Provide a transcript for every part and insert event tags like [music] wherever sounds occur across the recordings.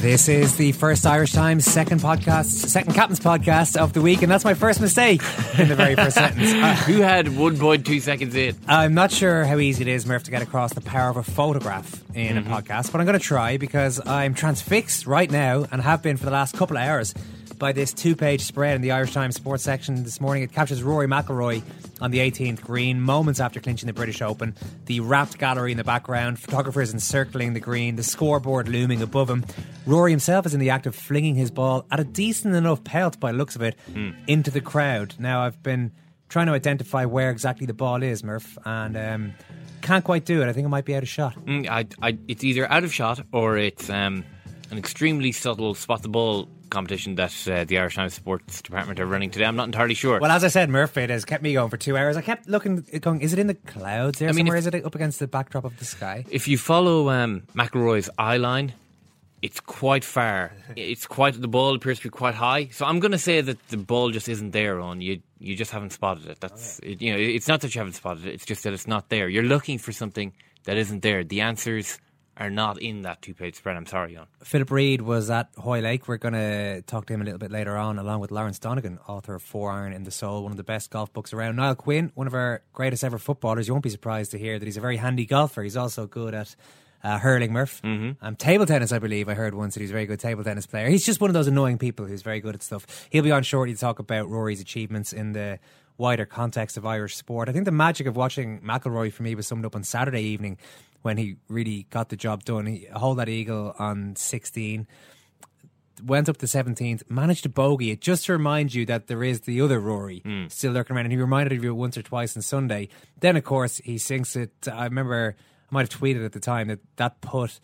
This is the first Irish Times second podcast, second captain's podcast of the week, and that's my first mistake in the very first sentence. Uh, [laughs] Who had 1.2 seconds in? I'm not sure how easy it is, Murph, to get across the power of a photograph in a podcast, but I'm going to try because I'm transfixed right now and have been for the last couple of hours by this two-page spread in the Irish Times sports section this morning. It captures Rory McIlroy on the 18th green, moments after clinching the British Open. The wrapped gallery in the background, photographers encircling the green, the scoreboard looming above him. Rory himself is in the act of flinging his ball at a decent enough pelt, by the looks of it, into the crowd. Now, I've been trying to identify where exactly the ball is, Murph, and um, can't quite do it. I think it might be out of shot. Mm, I, I, it's either out of shot or it's um, an extremely subtle spot the ball competition that uh, the Irish Times Sports Department are running today. I'm not entirely sure. Well, as I said, Murphy it has kept me going for two hours. I kept looking, going, is it in the clouds there I mean, somewhere? if- is it up against the backdrop of the sky? if you follow um, McIlroy's eye line, it's quite far. [laughs] It's quite the ball appears to be quite high. So I'm going to say that the ball just isn't there. On you, you just haven't spotted it. That's it, you know, it's not that you haven't spotted it. It's just that it's not there. You're looking for something that isn't there. The answers are not in that two-page spread. I'm sorry, Jon. Philip Reid was at Hoylake. We're going to talk to him a little bit later on, along with Lawrence Donegan, author of Four Iron in the Soul, one of the best golf books around. Niall Quinn, one of our greatest ever footballers. You won't be surprised to hear that he's a very handy golfer. He's also good at uh, hurling, Murph. Mm-hmm. Um, table tennis, I believe. I heard once that he's a very good table tennis player. He's just one of those annoying people who's very good at stuff. He'll be on shortly to talk about Rory's achievements in the wider context of Irish sport. I think the magic of watching McIlroy for me was summed up on Saturday evening when he really got the job done. He hold that eagle on 16, went up to 17th, managed to bogey it just to remind you that there is the other Rory hmm. still lurking around. And he reminded of you once or twice on Sunday. Then, of course, he sinks it. I remember I might have tweeted at the time that that putt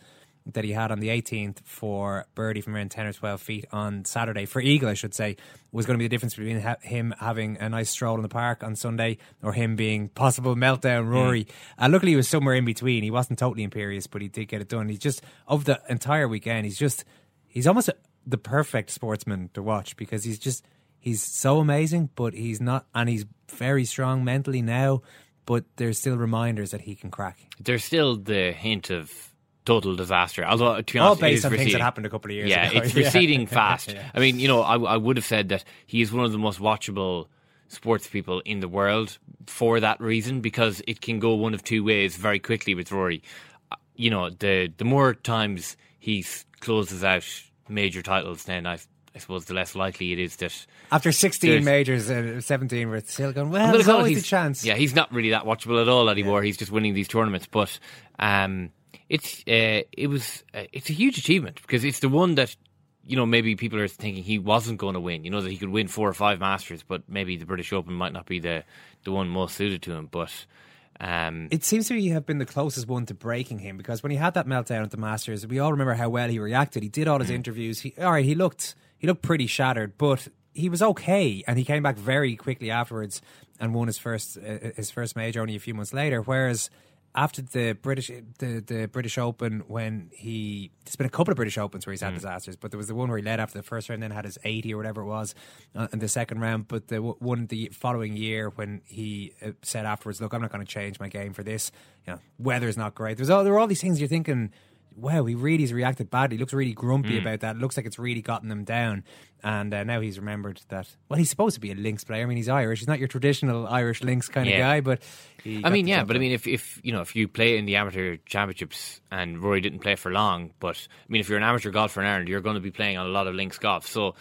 that he had on the 18th for birdie from around 10 or 12 feet on Saturday, for Eagle, I should say, was going to be the difference between ha- him having a nice stroll in the park on Sunday or him being possible meltdown hmm. Rory. And luckily, he was somewhere in between. He wasn't totally imperious, but he did get it done. He's just, of the entire weekend, he's just, he's almost a, the perfect sportsman to watch because he's just, he's so amazing, but he's not, and he's very strong mentally now, but there's still reminders that he can crack. There's still the hint of total disaster. Although, to be honest, it based on things that happened a couple of years yeah, ago. it's [laughs] Yeah. receding [laughs] fast. Yeah. I mean, you know, I, I would have said that he is one of the most watchable sports people in the world for that reason because it can go one of two ways very quickly with Rory. Uh, You know, the the more times he closes out major titles, then I, I suppose the less likely it is that After 16 majors and 17, we're still going, well, there's always a chance. Yeah, he's not really that watchable at all anymore. He's just winning these tournaments, but um, it's uh, it was uh, it's a huge achievement because it's the one that you know maybe people are thinking he wasn't going to win. You know that he could win four or five Masters, but maybe the British Open might not be the the one most suited to him. But um, It seems to me have been the closest one to breaking him because when he had that meltdown at the Masters, we all remember how well he reacted. He did all Mm. his interviews. He, all right, he looked he looked pretty shattered, but he was okay, and he came back very quickly afterwards and won his first uh, his first major only a few months later. Whereas after the British the, the British Open when he there's been a couple of British Opens where he's had disasters, but there was the one where he led after the first round, then had his eighty or whatever it was uh, in the second round. But the one the following year when he uh, said afterwards, "Look, I'm not going to change my game for this. You know, weather's not great. There's all there are all these things you're thinking." Wow, he really has reacted badly. He looks really grumpy about that. It looks like it's really gotten him down. And uh, now he's remembered that. Well, he's supposed to be a links player. I mean, he's Irish. He's not your traditional Irish links kind of guy, but I mean, yeah, but I mean, if, if you know, if you play in the amateur championships and Rory didn't play for long, but I mean, if you're an amateur golfer in Ireland, you're going to be playing on a lot of links golf. So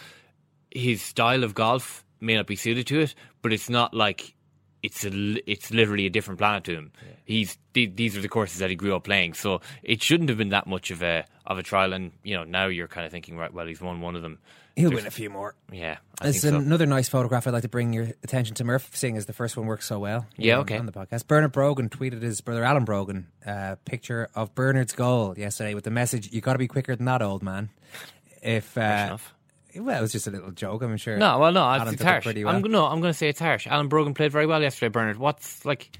his style of golf may not be suited to it, but it's not like it's a, it's literally a different planet to him. He's th- these are the courses that he grew up playing, so it shouldn't have been that much of a of a trial. And you know, now you're kind of thinking, right, well, he's won one of them. he'll There's- win a few more. Yeah, I There's so. another nice photograph I'd like to bring your attention to, Murph, seeing as the first one works so well. Yeah, on- okay. On the podcast. Bernard Brogan tweeted his brother Alan Brogan a picture of Bernard's goal yesterday with the message, you got to be quicker than that, old man. If, uh, enough. Well, it was just a little joke, I'm sure. No, well, no, Alan it's, it harsh. pretty well. I'm, no, I'm going to say it's harsh. Alan Brogan played very well yesterday, Bernard. What's like,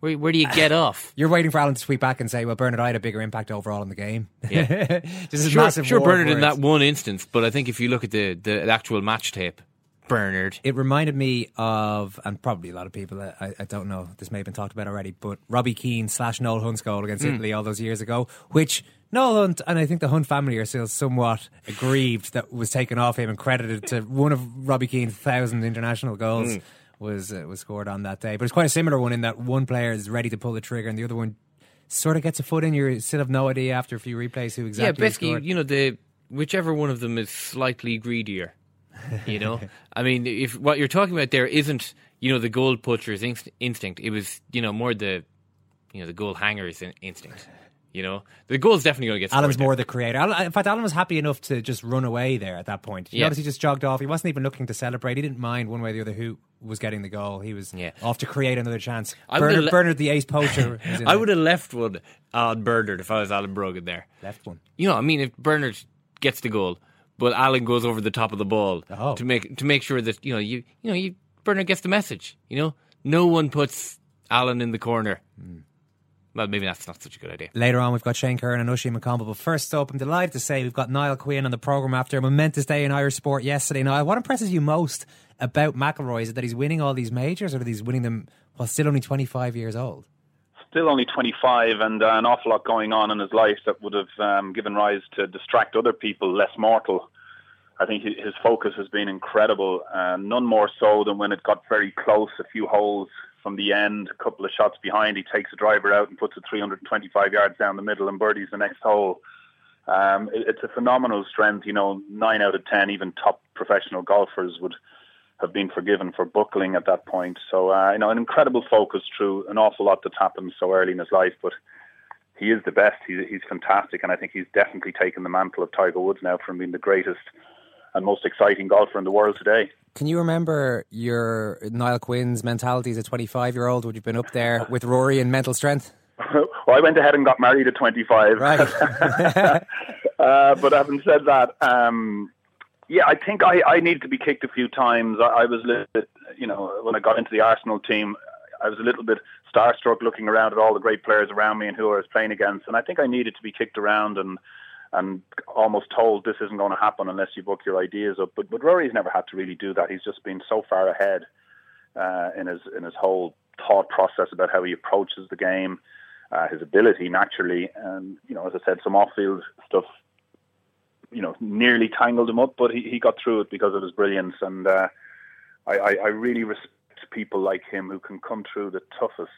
where, where do you get [sighs] off? You're waiting for Alan to tweet back and say, well, Bernard, I had a bigger impact overall in the game. Yeah. [laughs] just a Sure, massive sure Bernard in that one instance, but I think if you look at the, the actual match tape, Bernard. It reminded me of, and probably a lot of people, I, I don't know, this may have been talked about already, but Robbie Keane slash Noel Hunt's goal against Hmm. Italy all those years ago, which Noel Hunt and I think the Hunt family are still somewhat aggrieved that was taken off him and credited to one of Robbie Keane's thousand international goals. Hmm. Was uh, was scored on that day, but it's quite a similar one in that one player is ready to pull the trigger and the other one sort of gets a foot in. You still have no idea after a few replays who exactly. yeah, basically, scored. you know, the whichever one of them is slightly greedier. You know, [laughs] I mean, if what you're talking about there isn't, you know, the goal poacher's inst- instinct, it was, you know, more the, you know, the goal hanger's in- instinct. You know, the goal is definitely going to get. Alan's there. more the creator. Alan, in fact, Alan was happy enough to just run away there at that point. You Yeah. he just jogged off. He wasn't even looking to celebrate. He didn't mind one way or the other who was getting the goal. He was Yeah. off to create another chance. I Bernard, le- Bernard the ace poacher. [laughs] I would have left one on Bernard if I was Alan Brogan there. left one. You know, I mean, if Bernard gets the goal, but Alan goes over the top of the ball Oh. to make to make sure that you know you you know you Bernard gets the message. You know, no one puts Alan in the corner. Hmm. Well, maybe that's not such a good idea. Later on, we've got Shane Curran and Oisin McConville. But first up, I'm delighted to say we've got Niall Quinn on the programme after a momentous day in Irish sport yesterday. Niall, what impresses you most about McIlroy? Is it that he's winning all these majors or that he's winning them while still only 25 years old? still only 25 and uh, an awful lot going on in his life that would have um, given rise to distract other people less mortal. I think his focus has been incredible, uh, none more so than when it got very close, a few holes from the end, a couple of shots behind. He takes a driver out and puts it 325 yards down the middle and birdies the next hole. Um, it, it's a phenomenal strength. You know, nine out of ten, even top professional golfers would have been forgiven for buckling at that point. So, uh, you know, an incredible focus through an awful lot that's happened so early in his life, but he is the best. He's, he's fantastic, and I think he's definitely taken the mantle of Tiger Woods now from being the greatest and most exciting golfer in the world today. Can you remember your Niall Quinn's mentality as a 25 year old? Would you have been up there with Rory in mental strength? [laughs] well, I went ahead and got married at 25. Right. [laughs] [laughs] uh, but having said that, um, yeah, I think I, I needed to be kicked a few times. I, I was a little bit, you know, when I got into the Arsenal team, I was a little bit starstruck looking around at all the great players around me and who I was playing against. And I think I needed to be kicked around and and almost told this isn't going to happen unless you book your ideas up. But but Rory's never had to really do that. He's just been so far ahead uh, in his in his whole thought process about how he approaches the game, uh, his ability naturally, and you know, as I said, some off-field stuff, you know, nearly tangled him up, but he, he got through it because of his brilliance, and uh, I, I, I really respect people like him who can come through the toughest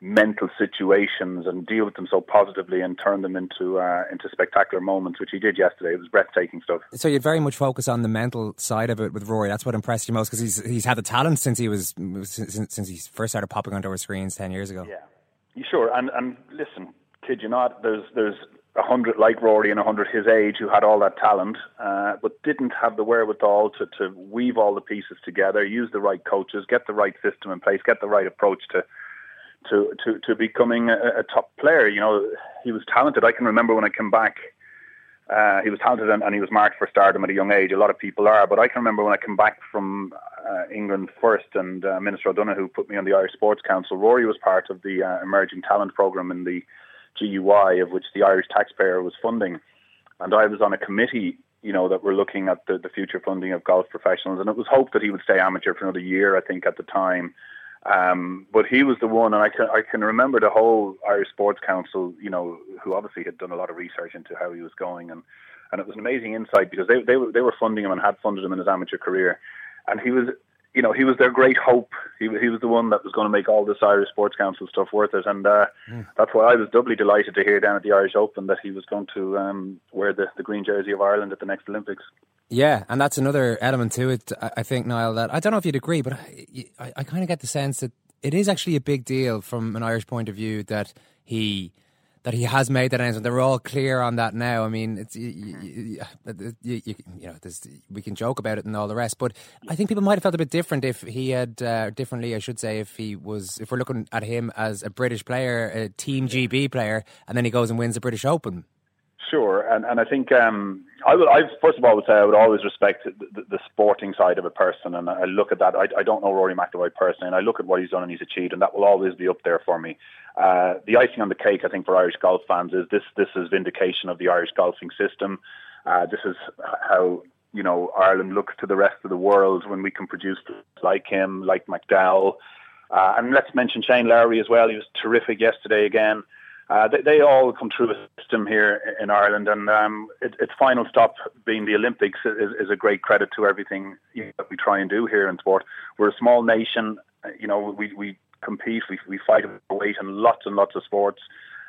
mental situations and deal with them so positively and turn them into uh, into spectacular moments, which he did yesterday. It was breathtaking stuff. So you'd very much focus on the mental side of it with Rory. That's what impressed you most because he's he's had the talent since he was since, since he first started popping onto our screens ten years ago. Yeah, you sure? And and listen, kid you not, there's there's a hundred like Rory and a hundred his age who had all that talent, uh, but didn't have the wherewithal to to weave all the pieces together, use the right coaches, get the right system in place, get the right approach to. To, to, to becoming a, a top player, you know, he was talented. I can remember when I came back uh, he was talented and, and, he was marked for stardom at a young age. A lot of people are, but I can remember when I came back from uh, England first, and uh, Minister O'Donoghue put me on the Irish Sports Council. Rory was part of the uh, emerging talent program in the GUI, of which the Irish taxpayer was funding, and I was on a committee. You know that we're looking at the, the future funding of golf professionals, and it was hoped that he would stay amateur for another year. I think at the time, um, but he was the one, and I can I can remember the whole Irish Sports Council, you know, who obviously had done a lot of research into how he was going, and and it was an amazing insight because they they were they were funding him and had funded him in his amateur career, and he was you know, he was their great hope. He, he was the one that was going to make all this Irish Sports Council stuff worth it. And uh, mm. that's why I was doubly delighted to hear down at the Irish Open that he was going to um, wear the, the green jersey of Ireland at the next Olympics. Yeah, and that's another element to it, I think, Niall, that I don't know if you'd agree, but I, I, I kind of get the sense that it is actually a big deal from an Irish point of view that he that he has made that announcement. They're all clear on that now. I mean, it's you, you, you, you know, we can joke about it and all the rest, but I think people might have felt a bit different if he had uh, differently. I should say, if he was, if we're looking at him as a British player, a Team GB player, and then he goes and wins the British Open. Sure, and and I think um, I would. I first of all would say I would always respect the, the, sporting side of a person, and I look at that. I, I don't know Rory McIlroy personally, and I look at what he's done and he's achieved, and that will always be up there for me. Uh, the icing on the cake, I think, for Irish golf fans is this. This is vindication of the Irish golfing system. Uh, this is how you know Ireland looks to the rest of the world when we can produce like him, like McDowell, uh, and let's mention Shane Lowry as well. He was terrific yesterday again. Uh, they, they, all come through a system here in Ireland, and um, it, its final stop being the Olympics is, is a great credit to everything you know, that we try and do here in sport. We're a small nation, uh, you know, we, we compete, we, we fight for weight in lots and lots of sports,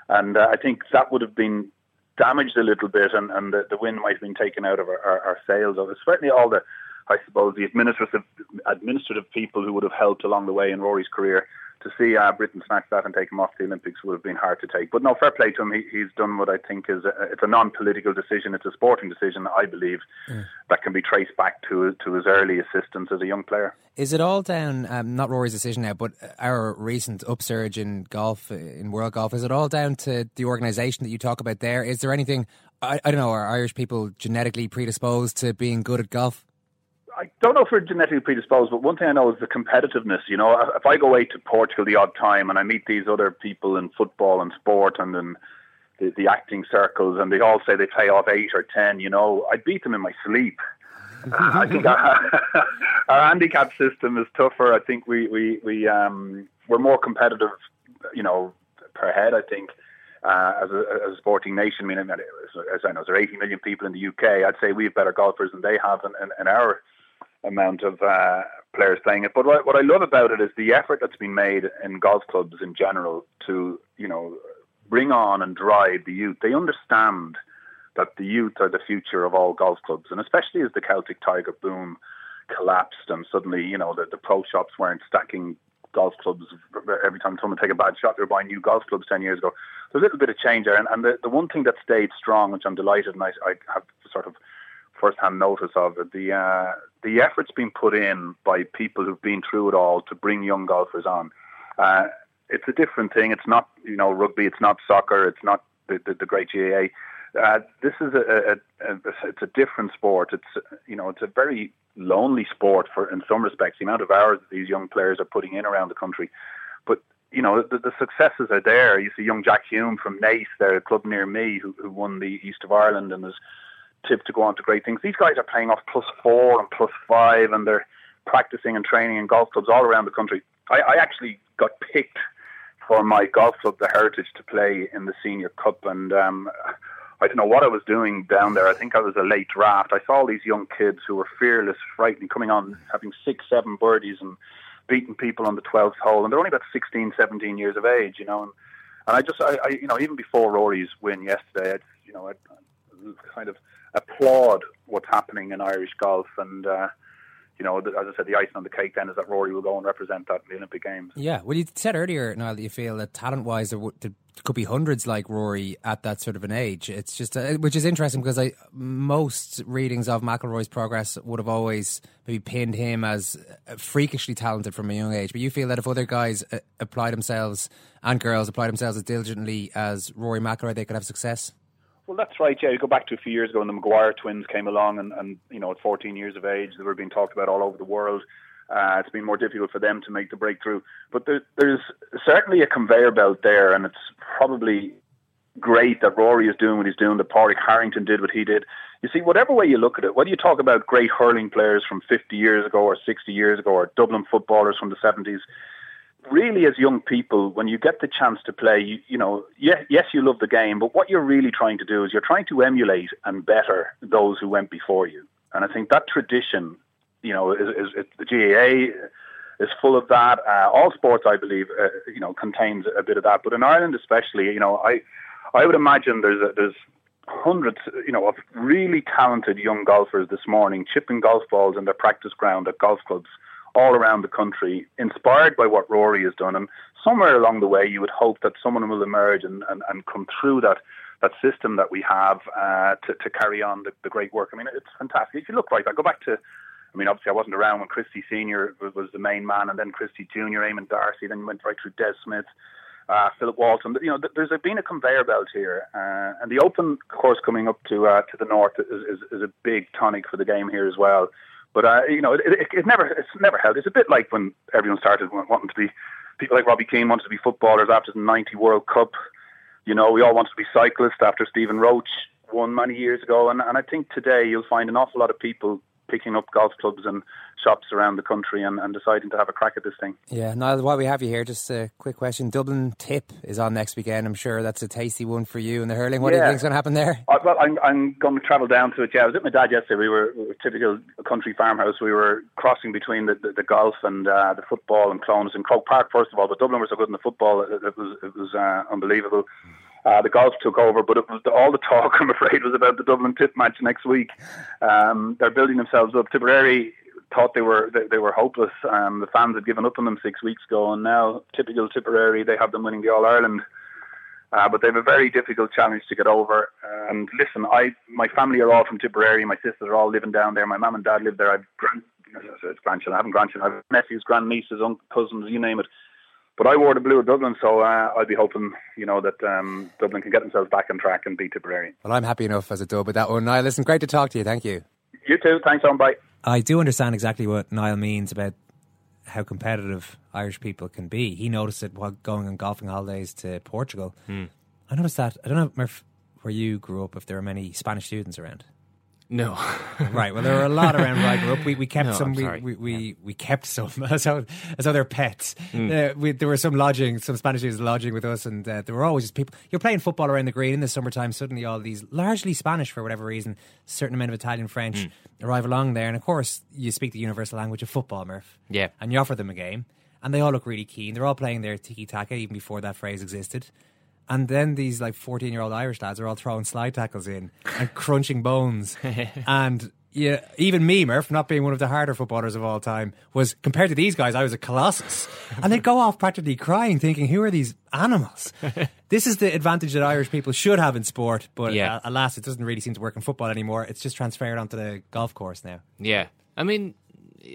and uh, I think that would have been damaged a little bit, and, and the, the wind might have been taken out of our, our, our sails. Certainly all the, I suppose, the administrative administrative people who would have helped along the way in Rory's career to see uh, Britain snatch that and take him off the Olympics would have been hard to take. But no, fair play to him. He, he's done what I think is a, it's a non-political decision. It's a sporting decision, I believe, mm. that can be traced back to to his early assistance as a young player. Is it all down, um, not Rory's decision now, but our recent upsurge in golf, in world golf, is it all down to the organisation that you talk about there? Is there anything, I, I don't know, are Irish people genetically predisposed to being good at golf? I don't know if we're genetically predisposed, but one thing I know is the competitiveness. You know, if I go away to Portugal the odd time and I meet these other people in football and sport and in the, the acting circles, and they all say they play off eight or ten, you know, I beat them in my sleep. [laughs] I think our, [laughs] our, handicap system is tougher. I think we we we um we're more competitive, you know, per head. I think. Uh, as, a, as a sporting nation, I mean, as I know, there are 80 million people in the UK. I'd say we have better golfers than they have in, in, in our amount of uh, players playing it. But what, what I love about it is the effort that's been made in golf clubs in general to, you know, bring on and drive the youth. They understand that the youth are the future of all golf clubs, and especially as the Celtic Tiger boom collapsed and suddenly, you know, the, the pro shops weren't stacking golf clubs every time someone take a bad shot, they were buying new golf clubs 10 years ago. There's a little bit of change there. And, and the, the one thing that stayed strong, which I'm delighted and I, I have sort of first-hand notice of it. The uh, the efforts being put in by people who've been through it all to bring young golfers on. Uh, it's a different thing. It's not you know rugby. It's not soccer. It's not the the, the great GAA. Uh, this is a, a, a, it's a different sport. It's you know it's a very lonely sport for in some respects. The amount of hours that these young players are putting in around the country, but you know the, the successes are there. You see young Jack Hume from Naas, there, a club near me, who, who won the East of Ireland and is tipped to go on to great things. These guys are playing off plus four and plus five, and they're practicing and training in golf clubs all around the country. I, I actually got picked for my golf club, the Heritage, to play in the Senior Cup, and um, I don't know what I was doing down there. I think I was a late draft. I saw all these young kids who were fearless, frightening, coming on, having six, seven birdies and beating people on the 12th hole, and they're only about 16, 17 years of age, you know. And, and I just, I, I, you know, even before Rory's win yesterday, I, you know, I, I kind of applaud what's happening in Irish golf and. Uh, you know, as I said, the icing on the cake then is that Rory will go and represent that in the Olympic Games. Yeah, well, you said earlier, now that you feel that talent-wise there, there, could be hundreds like Rory at that sort of an age. It's just, uh, which is interesting because I most readings of McIlroy's progress would have always maybe pinned him as freakishly talented from a young age. But you feel that if other guys uh, apply themselves and girls apply themselves as diligently as Rory McIlroy, they could have success. Well, that's right. Yeah, you go back to a few years ago when the Maguire twins came along, and, and you know, at 14 years of age, they were being talked about all over the world. Uh, it's been more difficult for them to make the breakthrough. But there, there's certainly a conveyor belt there, and it's probably great that Rory is doing what he's doing, that Padraig Harrington did what he did. You see, whatever way you look at it, whether you talk about great hurling players from 50 years ago or 60 years ago, or Dublin footballers from the 70s, really, as young people, when you get the chance to play, you, you know, yes, yes, you love the game, but what you're really trying to do is you're trying to emulate and better those who went before you. And I think that tradition, you know, is, is, is the GAA is full of that. Uh, all sports, I believe, uh, you know, contains a bit of that. But in Ireland, especially, you know, I, I would imagine there's a, there's hundreds, you know, of really talented young golfers this morning chipping golf balls in their practice ground at golf clubs all around the country, inspired by what Rory has done. And somewhere along the way, you would hope that someone will emerge and, and, and come through that that system that we have uh, to, to carry on the, the great work. I mean, it's fantastic. If you look right, I go back to, I mean, obviously I wasn't around when Christy Senior was, was the main man, and then Christy Junior, Eamon Darcy, then you went right through Des Smyth. Uh, Philip Walton, you know, there's been a conveyor belt here, uh, and the Open course coming up to uh, to the north is, is, is a big tonic for the game here as well. But uh, you know, it, it, it never it's never held. It's a bit like when everyone started wanting to be people like Robbie Keane wanted to be footballers after the '90 World Cup. You know, we all wanted to be cyclists after Stephen Roche won many years ago, and, and I think today you'll find an awful lot of people picking up golf clubs and shops around the country and, and deciding to have a crack at this thing. Yeah, now while we have you here, just a quick question. Dublin Tip is on next weekend. I'm sure that's a tasty one for you and the hurling. What yeah. do you think is going to happen there? Uh, well, I'm, I'm going to travel down to it. Yeah, I was with my dad yesterday. We were, we were typical country farmhouse. We were crossing between the, the, the golf and uh, the football and Clones and Croke Park, first of all. But Dublin were so good in the football, it, it was, it was uh, unbelievable. Uh, the golf took over, but it was all the talk, [laughs] I'm afraid, was about the Dublin Tip match next week. Um, they're building themselves up. Tipperary thought they were they, they were hopeless. Um, the fans had given up on them six weeks ago, and now typical Tipperary, they have them winning the All Ireland. Uh, but they have a very difficult challenge to get over. And listen, I my family are all from Tipperary. My sisters are all living down there. My mum and dad live there. I've grand, it's grandchildren. I haven't grandchildren. I have nephews, grandnieces, uncles, cousins, you name it. But I wore the blue of Dublin, so uh, I'll be hoping, you know, that um, Dublin can get themselves back on track and beat Tipperary. Well, I'm happy enough as a dub with that one. Niall, listen, great to talk to you. Thank you. You too. Thanks, on. Bye. I do understand exactly what Niall means about how competitive Irish people can be. He noticed it while going on golfing holidays to Portugal. Hmm. I noticed that. I don't know, Murph, where you grew up, if there were many Spanish students around. No. [laughs] right. Well, there were a lot around where I grew up. We, we kept No, some. We, we, we, we kept some [laughs] as as they're pets. Mm. Uh, we, there were some lodging, some Spanish students lodging with us, and uh, there were always just people. You're playing football around the green in the summertime. Suddenly, all these largely Spanish for whatever reason, certain amount of Italian, French Mm. arrive along there, and of course, you speak the universal language of football, Murph. Yeah. And you offer them a game, and they all look really keen. They're all playing their tiki taka even before that phrase existed. And then these like 14 year old Irish lads are all throwing slide tackles in and crunching bones. [laughs] and yeah, even me, Murph, not being one of the harder footballers of all time, was compared to these guys, I was a colossus. and they'd go off practically crying, thinking, who are these animals? [laughs] this is the advantage that Irish people should have in sport, but Yeah. uh, alas, it doesn't really seem to work in football anymore. It's just transferred onto the golf course now. Yeah, I mean,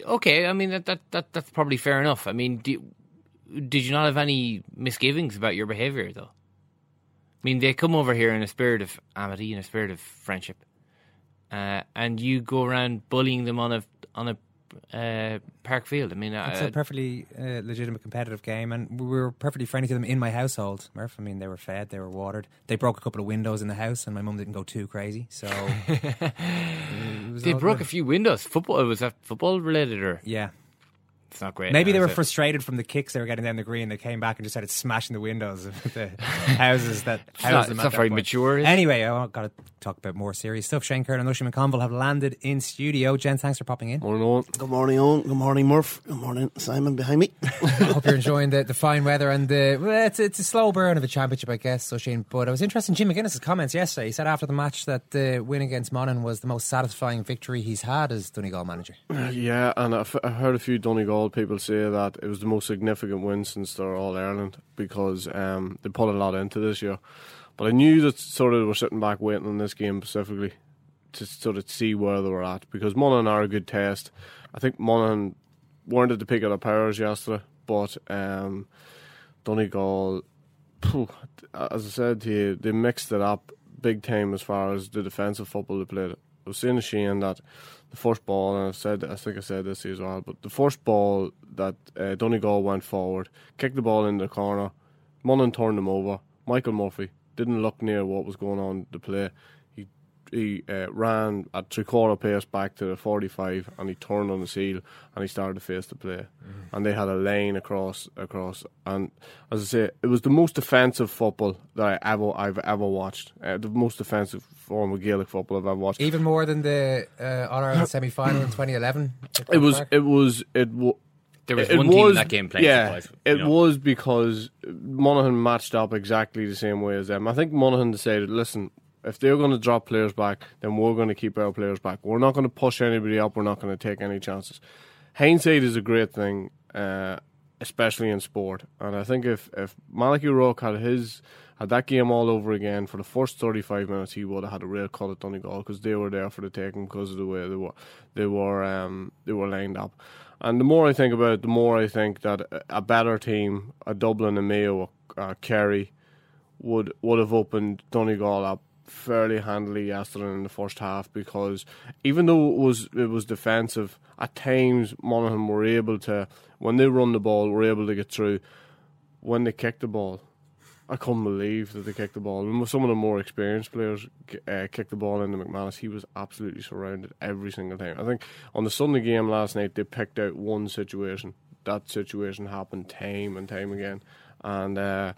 okay. I mean that that, that that's probably fair enough. I mean, do, did you not have any misgivings about your behaviour though? I mean, they come over here in a spirit of amity, in a spirit of friendship, uh, and you go around bullying them on a on a uh, park field. I mean, It's uh, a perfectly uh, legitimate competitive game, and we were perfectly friendly to them in my household, Murph. I mean, they were fed, they were watered. They broke a couple of windows in the house, and my mum didn't go too crazy. So [laughs] they broke good. a few windows. Football was that football related or Yeah. It's not great. Maybe now, they were it? frustrated from the kicks they were getting down the green. They came back and just started smashing the windows of the houses that [laughs] It's housed not- them it's not that very point. mature, is? Anyway, oh, I've got to talk about more serious stuff. Shane Kerr and Oisin McConville have landed in studio. Jen, thanks for popping in. Morning, Owen. Good morning, Owen. Good morning, Murph. Good morning, Simon behind me. [laughs] I hope you're enjoying the, the fine weather and the well, it's it's a slow burn of a championship, I guess. So Shane, but I was interested in Jim McGuinness's comments yesterday. He said after the match that the win against Monaghan was the most satisfying victory he's had as Donegal manager. yeah, and I've, I heard a few Donegal people say that it was the most significant win since their All Ireland because um, they put a lot into this year. But I knew that sort of were sitting back waiting on this game specifically to sort of see where they were at because Monaghan are a good test. I think Monaghan weren't at the peak of their powers yesterday, but um, Donegal, phew, as I said to you, they mixed it up. big time as far as the defensive football they played. I was saying to Shane that the first ball, and I said, I think I said this as well, but the first ball that uh, Donegal went forward, kicked the ball in the corner, Monaghan turned him over. Michael Murphy didn't look near what was going on the play. He he uh, ran at three quarter pace back to the 45 and he turned on the seal and he started to face the play. Mm-hmm. And they had a lane across across and as I say, it was the most defensive football that I ever I've ever watched. Uh, the most defensive form of Gaelic football I've ever watched. Even more than the uh, All Ireland semi final in 2011. It was it was it was there was it one was, team in that game playing. Yeah, it know. was because Monaghan matched up exactly the same way as them. I think Monaghan decided, listen, if they're going to drop players back, then we're going to keep our players back. We're not going to push anybody up. We're not going to take any chances. Hindsight is a great thing, uh, especially in sport. And I think if if Malachy O'Rourke had his had that game all over again for the first 35 minutes, he would have had a real cut at Donegal because they were there for the taking because of the way they were they were um, they were lined up. And the more I think about it, the more I think that a better team, a Dublin, a Mayo, a Kerry, would would have opened Donegal up fairly handily yesterday in the first half because even though it was it was defensive, at times Monaghan were able to when they run the ball were able to get through. When they kicked the ball, I couldn't believe that they kicked the ball. And some of the more experienced players uh, kicked the ball into McManus. He was absolutely surrounded every single time. I think on the Sunday game last night, they picked out one situation. That situation happened time and time again. And uh,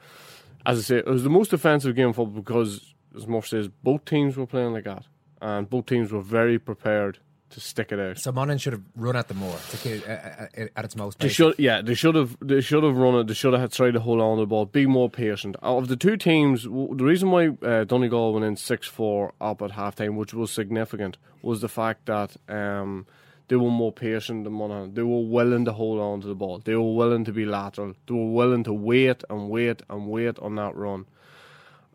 as I say, it was the most offensive game football because, as Murph says, both teams were playing like that. And both teams were very prepared to stick it out. So Monaghan should have run at the more to, uh, uh, at its most. They should, yeah, they should have. They should have run it. They should have tried to hold on to the ball, be more patient. Of the two teams, the reason why uh, Donegal went in six four up at halftime, which was significant, was the fact that. Um, they were more patient than Monaghan. They were willing to hold on to the ball. They were willing to be lateral. They were willing to wait and wait and wait on that run.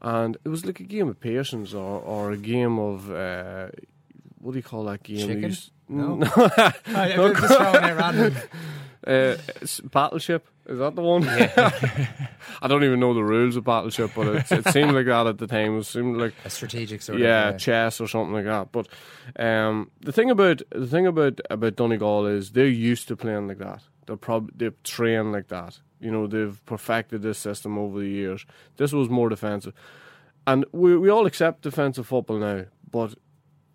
And it was like a game of patience or, or a game of uh, what do you call that game? Chicken? Used, no, [laughs] no. oh, just throwing it random. [laughs] Uh, Battleship is that the one? Yeah. [laughs] I don't even know the rules of Battleship, but it, it seemed like that at the time. It seemed like a strategic sort yeah, of yeah, chess or something like that. But um, the thing about the thing about about Donegal is they're used to playing like that. They're probably they've trained like that. You know, they've perfected this system over the years. This was more defensive, and we we all accept defensive football now, but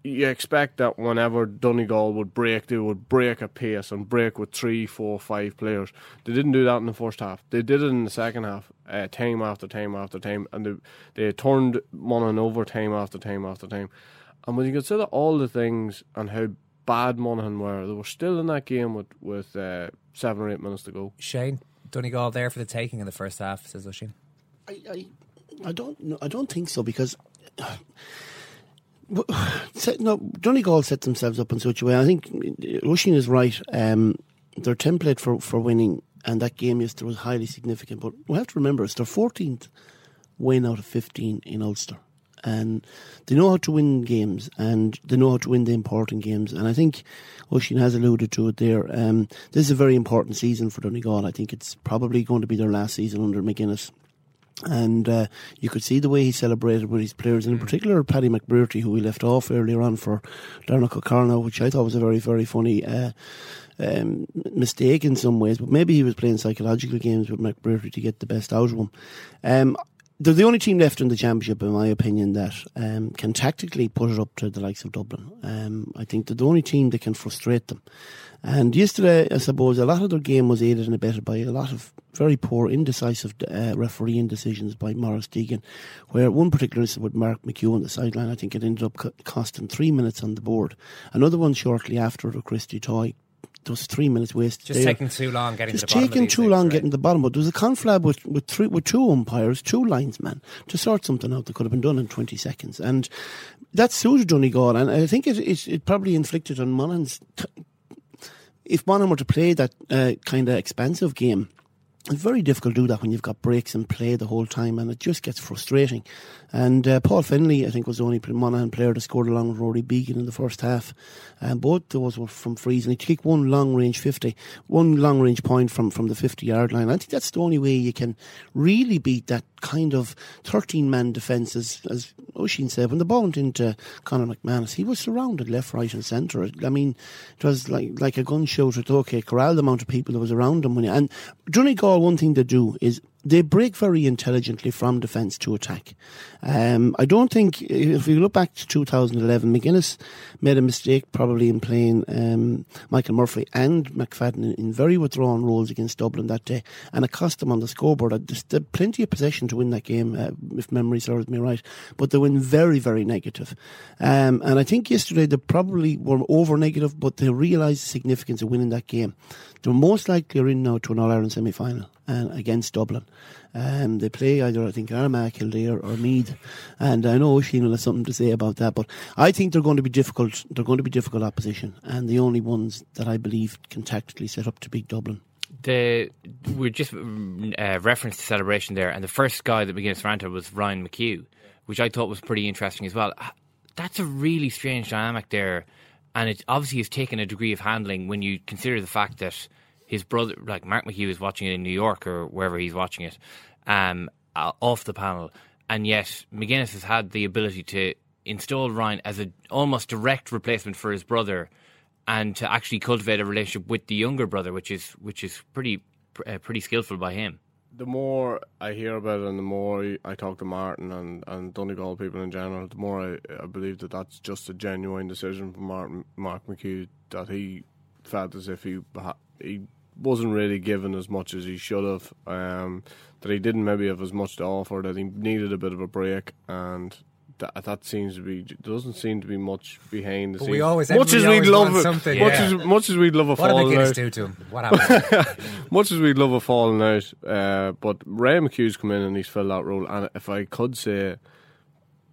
you expect that whenever Donegal would break, they would break a pace and break with three, four, five players. They didn't do that in the first half. They did it in the second half, uh, time after time after time, and they they turned Monaghan over time after time after time. And when you consider all the things and how bad Monaghan were, they were still in that game with with uh, seven or eight minutes to go. Shane Donegal there for the taking in the first half, says Oisin. I, I, I don't know. I don't think so because [sighs] [sighs] no, Donegal set themselves up in such a way. I think Oisin is right. Um, their template for, for winning and that game yesterday was highly significant. But we have to remember it's their 14th win out of 15 in Ulster. And they know how to win games and they know how to win the important games. And I think Oisin has alluded to it there. Um, this is a very important season for Donegal. I think it's probably going to be their last season under McGuinness and uh, you could see the way he celebrated with his players, and in mm. particular Paddy McBrearty, who we left off earlier on for Dermot O'Connor, which I thought was a very, very funny uh, um, mistake in some ways. But maybe he was playing psychological games with McBrearty to get the best out of him. Um, they're the only team left in the championship, in my opinion, that um, can tactically put it up to the likes of Dublin. Um, I think they're the only team that can frustrate them. And yesterday, I suppose, a lot of their game was aided and abetted by a lot of very poor, indecisive uh, refereeing decisions by Maurice Deegan, where one particular instance with Mark McHugh on the sideline, I think it ended up co- costing three minutes on the board. Another one shortly after with Christy Toye was three minutes wasted. Just there. taking too long getting Just to the bottom. taking too things, long right? getting to the bottom. But there was a conflab with with three with two umpires, two linesmen to sort something out that could have been done in twenty seconds, and that suited Donegal. And I think it it, it probably inflicted on Mullins. T- if Monaghan were to play that uh, kind of expensive game it's very difficult to do that when you've got breaks in play the whole time, and it just gets frustrating. And uh, Paul Finlay, I think, was the only Monaghan player that scored along with Rory Beggan in the first half. And both those were from frees, and he took one long range 50, one long range point from, from the 50 yard line. I think that's the only way you can really beat that kind of 13 man defence, as, as Oisín said. When the ball went into Conor McManus, he was surrounded left, right, and centre. I mean, it was like, like a gunshot at OK Corral, the amount of people that was around him. When he, and Donegal, one thing they do is they break very intelligently from defence to attack. Um, I don't think, if you look back to 2011, McGuinness made a mistake probably in playing um, Michael Murphy and McFadden in, very withdrawn roles against Dublin that day, and it cost them on the scoreboard. They had plenty of possession to win that game, uh, if memory serves me right, but they went very, very negative. Um, and I think yesterday they probably were over negative, but they realised the significance of winning that game. They're most likely are in now to an All Ireland semi final uh, against Dublin. Um, they play either, I think, Armagh, Kildare, or Meath. And I know Sheen will have something to say about that, but I think they're going to be difficult. They're going to be difficult opposition, and the only ones that I believe can tactically set up to beat Dublin. The we just uh, referenced the celebration there, and the first guy that began to was Ryan McHugh, which I thought was pretty interesting as well. That's a really strange dynamic there, and it obviously has taken a degree of handling when you consider the fact that his brother, like Mark McHugh, is watching it in New York or wherever he's watching it, um, uh, off the panel, and yet McGuinness has had the ability to install Ryan as a almost direct replacement for his brother, and to actually cultivate a relationship with the younger brother, which is which is pretty uh, pretty skillful by him. The more I hear about it, and the more I talk to Martin and and Donegal people in general, the more I, I believe that that's just a genuine decision from Martin, Mark McHugh that he felt as if he he wasn't really given as much as he should have. Um, that he didn't maybe have as much to offer. That he needed a bit of a break, and that, that seems to be doesn't seem to be much behind the scenes. We always much as we'd love it, something. Much yeah. as much as we'd love a what falling out. out. do to him? What [laughs] happened? much as we'd love a falling out, uh, but Ray McHugh's come in and he's filled that role. And if I could say,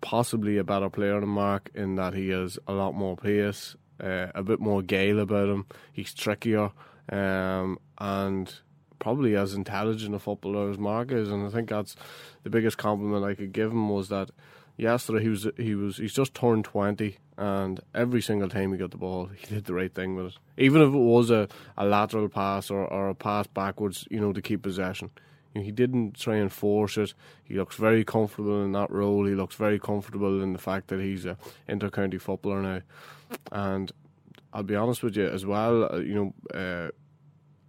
possibly a better player than Mark in that he has a lot more pace, uh, a bit more gale about him. He's trickier um, and probably as intelligent a footballer as Mark is. And I think that's the biggest compliment I could give him was that yesterday he was he was he's just turned twenty, and every single time he got the ball, he did the right thing with it. Even if it was a, a lateral pass or, or a pass backwards, you know, to keep possession. You know, he didn't try and force it. He looks very comfortable in that role. He looks very comfortable in the fact that he's a inter-county footballer now, and I'll be honest with you as well. Uh, you know, uh,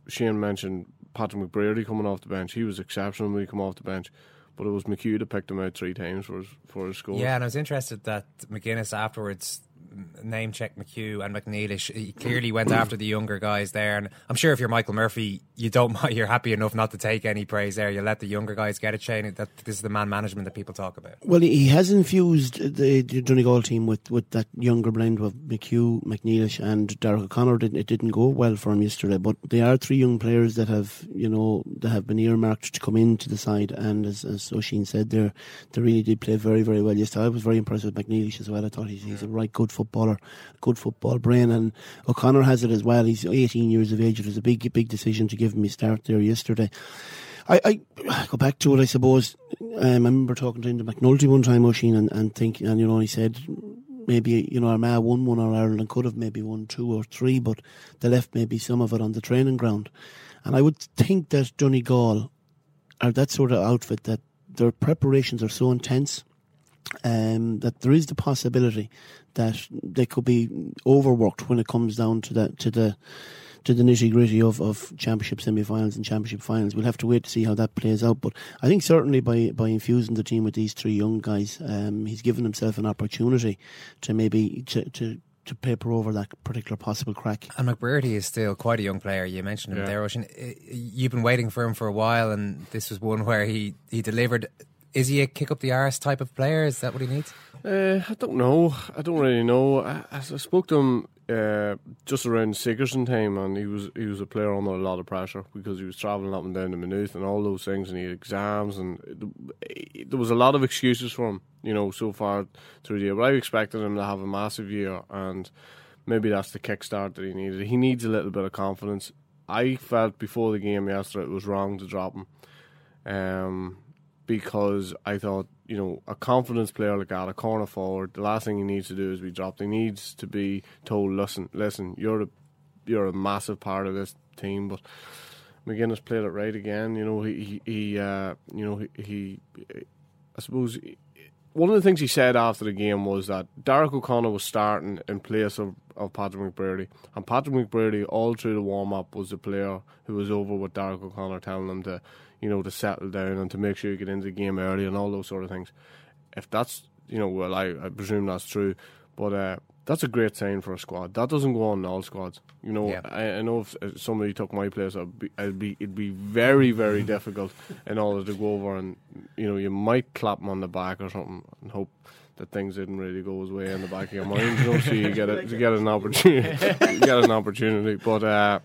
Shane mentioned Patrick McBrearty coming off the bench. He was exceptional when he came off the bench, but it was McHugh that picked him out three times for his for his score. Yeah, and I was interested that McGuinness afterwards name check McHugh and MacNiallais. He clearly went after the younger guys there, and I'm sure if you're Michael Murphy, you don't [laughs] you're happy enough not to take any praise there. You let the younger guys get it. Shane, that this is the man management that people talk about. Well, he has infused the, Donegal team with, with that younger blend of McHugh, MacNiallais, and Darach O'Connor. It didn't go well for him yesterday, but they are three young players that have you know that have been earmarked to come into the side, and as, as Oisín said, they they really did play very very well yesterday. I was very impressed with MacNiallais as well. I thought he's, he's a right good footballer, good football brain, and O'Connor has it as well. He's 18 years of age. It was a big, big decision to give him his start there yesterday. I, I go back to it, I suppose. Um, I remember talking to him McNulty one time, Oisín, and, and thinking, and you know, he said maybe you know Armagh won one or Ireland could have maybe won two or three, but they left maybe some of it on the training ground. And I would think that Donegal are that sort of outfit that their preparations are so intense um, that there is the possibility that they could be overworked when it comes down to the to the to the nitty gritty of, of championship semi-finals and championship finals. We'll have to wait to see how that plays out. But I think certainly by, by infusing the team with these three young guys, um, he's given himself an opportunity to maybe to, to to paper over that particular possible crack. And McBrearty is still quite a young player. You mentioned him yeah. there, Oisín. You've been waiting for him for a while, and this was one where he, he delivered. Is he a kick up the arse type of player? Is that what he needs? Uh, I don't know. I don't really know. I, I spoke to him uh, just around Sigerson time, and he was he was a player under a lot of pressure because he was travelling up and down the Maynooth and all those things, and he had exams, and it, there was a lot of excuses for him, you know, so far through the year. But I expected him to have a massive year, and maybe that's the kickstart that he needed. He needs a little bit of confidence. I felt before the game yesterday it was wrong to drop him, um, because I thought you know a confidence player like that, a corner forward, the last thing he needs to do is be dropped. He needs to be told, listen, listen, you're a you're a massive part of this team, but. McGuinness played it right again. You know, he he, uh, you know he, he I suppose one of the things he said after the game was that Darach O'Connor was starting in place of, of Patrick McBrearty. And Patrick McBrearty, all through the warm up, was the player who was over with Darach O'Connor, telling him to, you know, to settle down and to make sure you get into the game early and all those sort of things. If that's, you know, well, I, I presume that's true. But uh, that's a great sign for a squad. That doesn't go on in all squads. You know, Yeah. I, I know if somebody took my place, I'd be, I'd be, it'd be very, very [laughs] difficult in order to go over and, you know, you might clap them on the back or something and hope that things didn't really go his way in the back of your mind. You know, so you [laughs] get a, you get an opportunity, [laughs] you get an opportunity. But uh,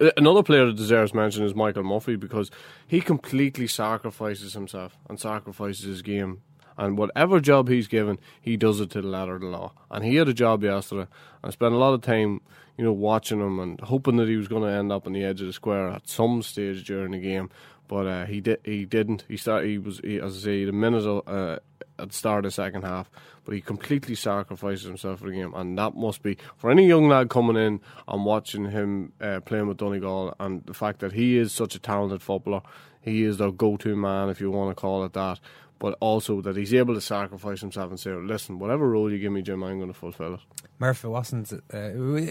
Uh, another player that deserves mention is Michael Murphy because he completely sacrifices himself and sacrifices his game. And whatever job he's given, he does it to the letter of the law. And he had a job yesterday. I spent a lot of time, you know, watching him and hoping that he was going to end up on the edge of the square at some stage during the game. But uh, he did. He didn't. He started. He was, he, as I say, the minute uh, at the start of the second half. But he completely sacrifices himself for the game, and that must be for any young lad coming in and watching him uh, playing with Donegal, and the fact that he is such a talented footballer. He is their go-to man, if you want to call it that. But also that he's able to sacrifice himself and say, "Listen, whatever role you give me, Jim, I'm going to fulfil it." Murphy wasn't. Uh,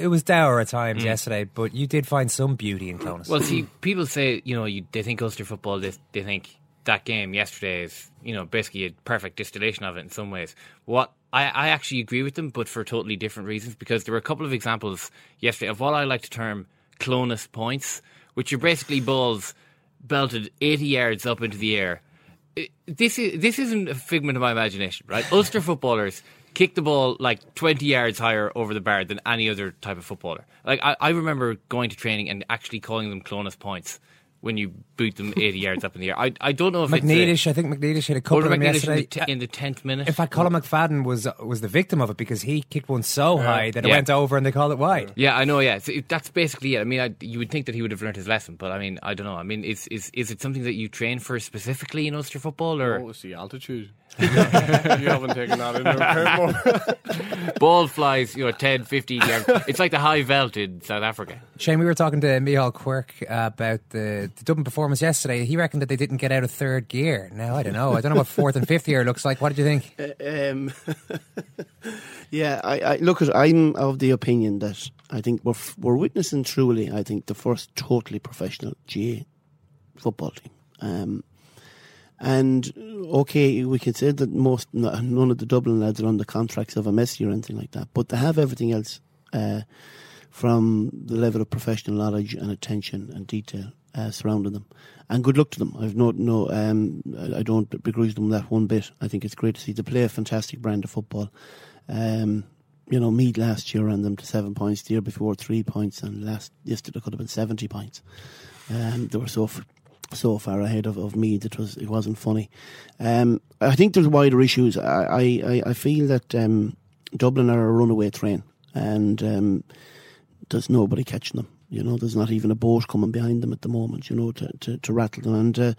it was dour at times Mm. yesterday, but you did find some beauty in Clones. Well, see, people say you know you, they think Ulster football. They, they think that game yesterday is you know basically a perfect distillation of it in some ways. What I, I actually agree with them, but for totally different reasons. Because there were a couple of examples yesterday of what I like to term Clones points, which are basically balls belted eighty yards up into the air. This is this isn't a figment of my imagination, right? Ulster footballers kick the ball like 20 yards higher over the bar than any other type of footballer. Like I, I remember going to training and actually calling them Clones points when you boot them 80 yards up in the air. I, I don't know if MacNiallais, it's a, I think MacNiallais had a couple of them MacNiallais in the, yesterday. in the 10th minute. In fact, Colm McFadden was was the victim of it because he kicked one so high that it Yeah. went over and they called it wide. Yeah, I know. Yeah, so it- that's basically it. I mean, I, you would think that he would have learned his lesson, but I mean, I don't know. I mean, is is is it something that you train for specifically in Ulster football, or Oh, it's the altitude. You haven't taken that into account. [laughs] ball flies, you know, 10, 15 yards? It's like the high veld in South Africa. Shane, we were talking to Michal Quirk about the, the Dublin performance yesterday. He reckoned that they didn't get out of third gear. Now, I don't know. I don't know what fourth and fifth gear looks like. What did you think? Uh, um, [laughs] yeah, I, I look at. I'm of the opinion that I think we're we're witnessing truly. I think the first totally professional GAA football team. Um, and okay, we can say that most none of the Dublin lads are on the contracts of a Messi or anything like that, but they have everything else uh, from the level of professional knowledge and attention and detail uh, surrounding them. And good luck to them. I've no no. Um, I don't begrudge them that one bit. I think it's great to see them play a fantastic brand of football. Um, you know, Meath last year ran them to seven points. The year before, three points, and last yesterday could have been seventy points. Um, they were so so far ahead of, of Meath it was it wasn't funny. Um, I think there's wider issues. I I, I- feel that um, Dublin are a runaway train, and um, there's nobody catching them. You know, there's not even a boat coming behind them at the moment. You know, to to, to rattle them, and uh,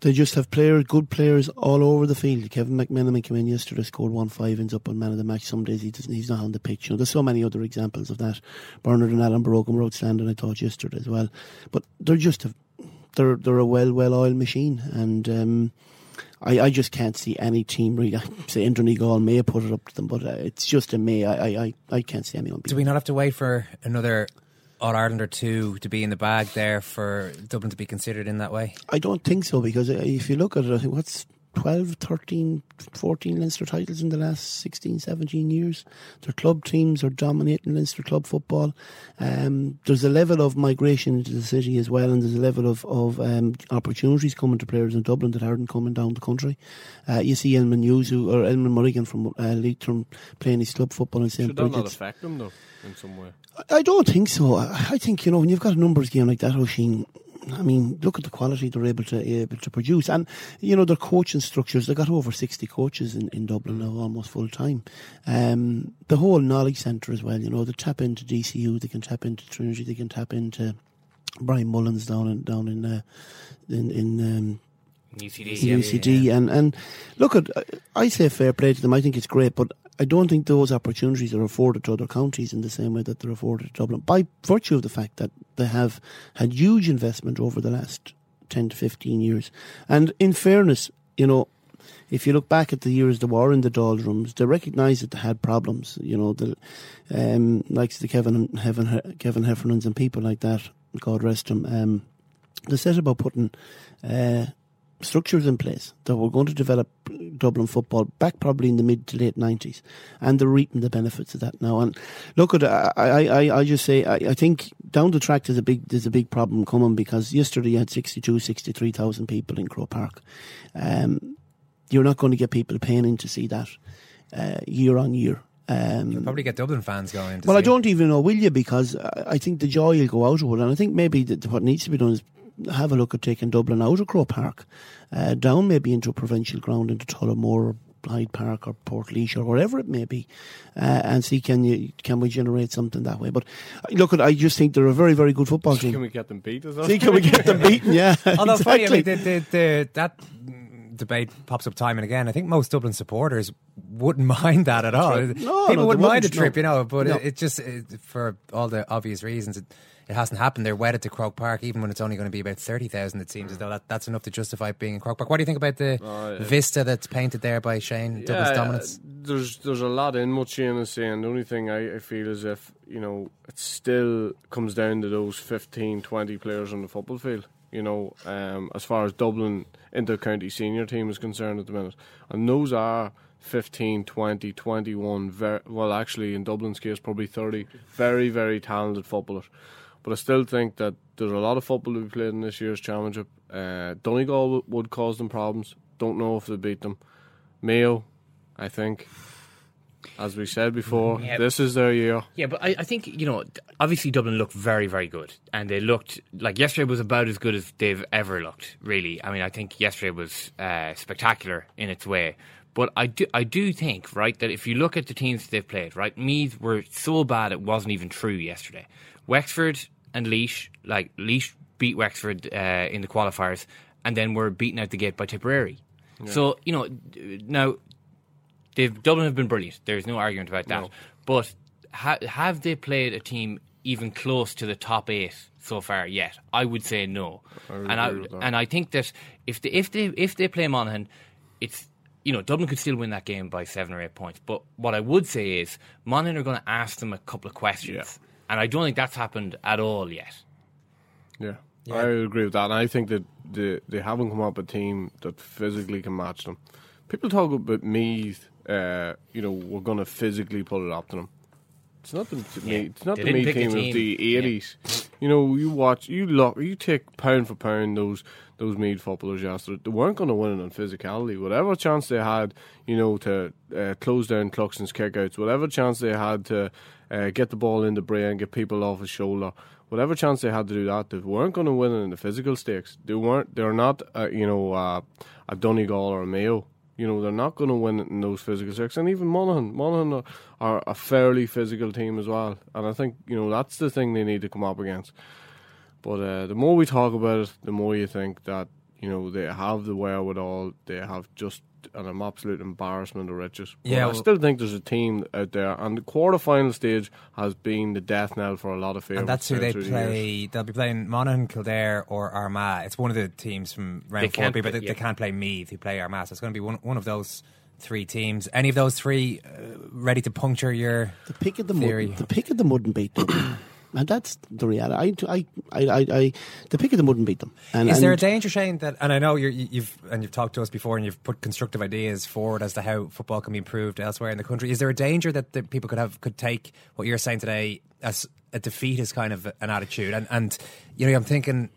they just have players, good players all over the field. Kevin McMenamin came in yesterday, scored one five, ends up on man of the match. Some days he doesn't, he's not on the pitch. You know, there's so many other examples of that. Bernard and Alan Brogan were outstanding, I thought yesterday as well. But they're just a, they're they're a well well oiled machine, and um, I, I just can't see any team really. [laughs] Say Indonegal may put it up to them, but uh, it's just a may. I I I, I can't see anyone. Do we not have to wait for another All Ireland or two to be in the bag there for Dublin to be considered in that way? I don't think so because uh, if you look at it, what's 12, 13, 14 Leinster titles in the last 16, 17 years. Their club teams are dominating Leinster club football. Um, there's a level of migration into the city as well, and there's a level of, of um, opportunities coming to players in Dublin that aren't coming down the country. Uh, you see Elman Yuzu or Emlyn Mulligan from uh, Leitrim playing his club football in St. Should that not affect them though, in some way? I don't think so. I I think you know when you've got a numbers game like that, Oisín. I mean, look at the quality they're able to able to produce, and you know their coaching structures. They got over sixty coaches in, in Dublin now, almost full time. Um, the whole knowledge centre as well. You know, they tap into DCU, they can tap into Trinity, they can tap into Brian Mullins down in down in uh, in, in um, UCD, in UCD, and and look at I say fair play to them. I think it's great, but I don't think those opportunities are afforded to other counties in the same way that they're afforded to Dublin by virtue of the fact that they have had huge investment over the last ten to fifteen years. And in fairness, you know, if you look back at the years they were in the doldrums, they recognised that they had problems. You know, the um, likes the Kevin Kevin Kevin Heffernans and people like that. God rest them. Um, they said about putting. Uh, structures in place that were going to develop Dublin football back probably in the mid to late nineties, and they're reaping the benefits of that now. And look at I I, I just say I, I think down the track there's a big there's a big problem coming because yesterday you had 62, 63,000 people in Croke Park. Um, you're not going to get people paying in to see that uh, year on year. Um, You'll probably get Dublin fans going. well, I don't even know, will you? Because I think the joy will go out of it, and I think maybe that what needs to be done is have a look at taking Dublin out of Croke Park, uh, down maybe into a provincial ground into Tullamore or Hyde Park or Portlaoise or wherever it may be, uh, and see can you can we generate something that way. But uh, look, at I just think they're a very very good football team. Can we get them beat? Is that See, can we get them beaten? [laughs] Yeah, Although exactly. funny, I mean, the, the, the, that debate pops up time and again. I think most Dublin supporters wouldn't [laughs] mind that at all. No, People no, wouldn't mind a wouldn't, trip, no. you know, but No. it, it just it, for all the obvious reasons. It, it hasn't happened. They're wedded to Croke Park, even when it's only going to be about thirty thousand. It seems as though that, that's enough to justify being in Croke Park. What do you think about the yeah. vista that's painted there by Shane Dublin's dominance? There's there's a lot in what Shane is saying. The only thing I, I feel is if you know it still comes down to those 15, 20 players on the football field. You know, um, as far as Dublin inter-county senior team is concerned at the minute, and those are 15, 20, 21, ver- well, actually, in Dublin's case, probably 30, very, very talented footballers. But I still think that there's a lot of football to be played in this year's championship. Uh, Donegal would cause them problems. Don't know if they beat them. Mayo, I think, as we said before, Yeah. this is their year. Yeah, but I, I think you know, obviously Dublin looked very, very good, and they looked like yesterday was about as good as they've ever looked. Really, I mean, I think yesterday was uh, spectacular in its way. But I do, I do think, right, that if you look at the teams they've played, right, Meath were so bad it wasn't even true yesterday. Wexford and Laois, like Laois beat Wexford uh, in the qualifiers, and then were beaten out the gate by Tipperary. So you know, now they've Dublin have been brilliant. There's no argument about that. No. But ha- have they played a team even close to the top eight so far yet? I would say no. I and I agree with that. and I think that if they if they if they play Monaghan, it's you know Dublin could still win that game by seven or eight points. But what I would say is Monaghan are going to ask them a couple of questions, and I don't think that's happened at all yet. Yeah. I agree with that. And I think that they, they haven't come up with a team that physically can match them. People talk about me, uh, you know, we're going to physically pull it up to them. It's not the, Yeah. Meath, it's not They the didn't Meath pick a team, team. of the eighties. You know, you watch, you look, you take pound for pound those those Meath footballers yesterday. They weren't going to win it on physicality. Whatever chance they had, you know, to uh, close down Cluxton's kickouts, whatever chance they had to uh, get the ball in the brain, get people off his shoulder, whatever chance they had to do that, they weren't going to win it in the physical stakes. They weren't. They're not, uh, you know, a Donegal or a Mayo. You know, they're not going to win it in those physical stakes. And even Monaghan, Monaghan are, are a fairly physical team as well. And I think you know that's the thing they need to come up against. But uh, the more we talk about it, the more you think that you know they have the wherewithal. They have just an absolute embarrassment of riches. But Yeah, I still think there's a team out there, and the quarter-final stage has been the death knell for a lot of favourites. And that's who they through the years. play. They'll be playing Monaghan, Kildare, or Armagh. It's one of the teams from round four, but they, play- they can't play Meath, who play Armagh. So it's going to be one, one of those three teams. Any of those three uh, ready to puncture your The pick of the theory? mud, the pick of the wouldn't beat them, [clears throat] and that's the reality. I, I, I, I, I the pick of them wouldn't beat them. And, Is there a danger, Shane? That and I know you're, you- you've and you've talked to us before, and you've put constructive ideas forward as to how football can be improved elsewhere in the country. Is there a danger that the people could have could take what you're saying today as a defeat as kind of an attitude? And and you know, I'm thinking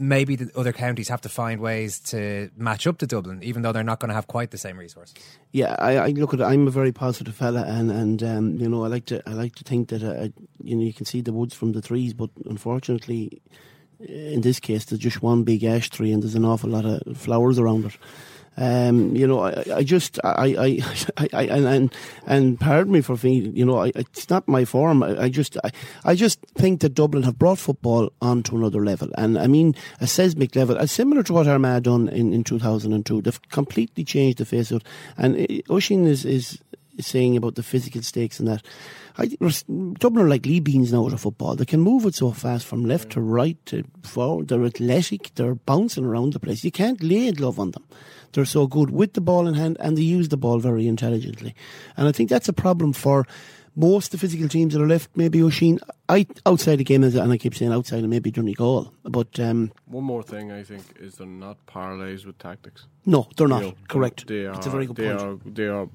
maybe the other counties have to find ways to match up to Dublin, even though they're not going to have quite the same resources. Yeah, I, I look at. it, I'm a very positive fella, and and um, you know, I like to I like to think that uh, you know you can see the woods from the trees, but unfortunately, in this case, there's just one big ash tree, and there's an awful lot of flowers around it. Um, you know, I, I just, I, I, [laughs] I, I, and and pardon me for being, you know, I, it's not my form. I, I just, I, I just think that Dublin have brought football onto another level, and I mean a seismic level, uh, similar to what Armagh done in, in 2002. They've completely changed the face of it. And uh, Oisín is is saying about the physical stakes and that. I, Dublin are like Lee Beans now at a football. They can move it so fast from left to right to forward. They're athletic. They're bouncing around the place. You can't lay a glove on them. They're so good with the ball in hand and they use the ball very intelligently. And I think that's a problem for most of the physical teams that are left, maybe Oisín, I outside the game, and I keep saying outside, and maybe Donegal. But um, one more thing, I think, is they're not paralysed with tactics. No, they're not. You know, Correct. They are. It's a very good they point. Are, they are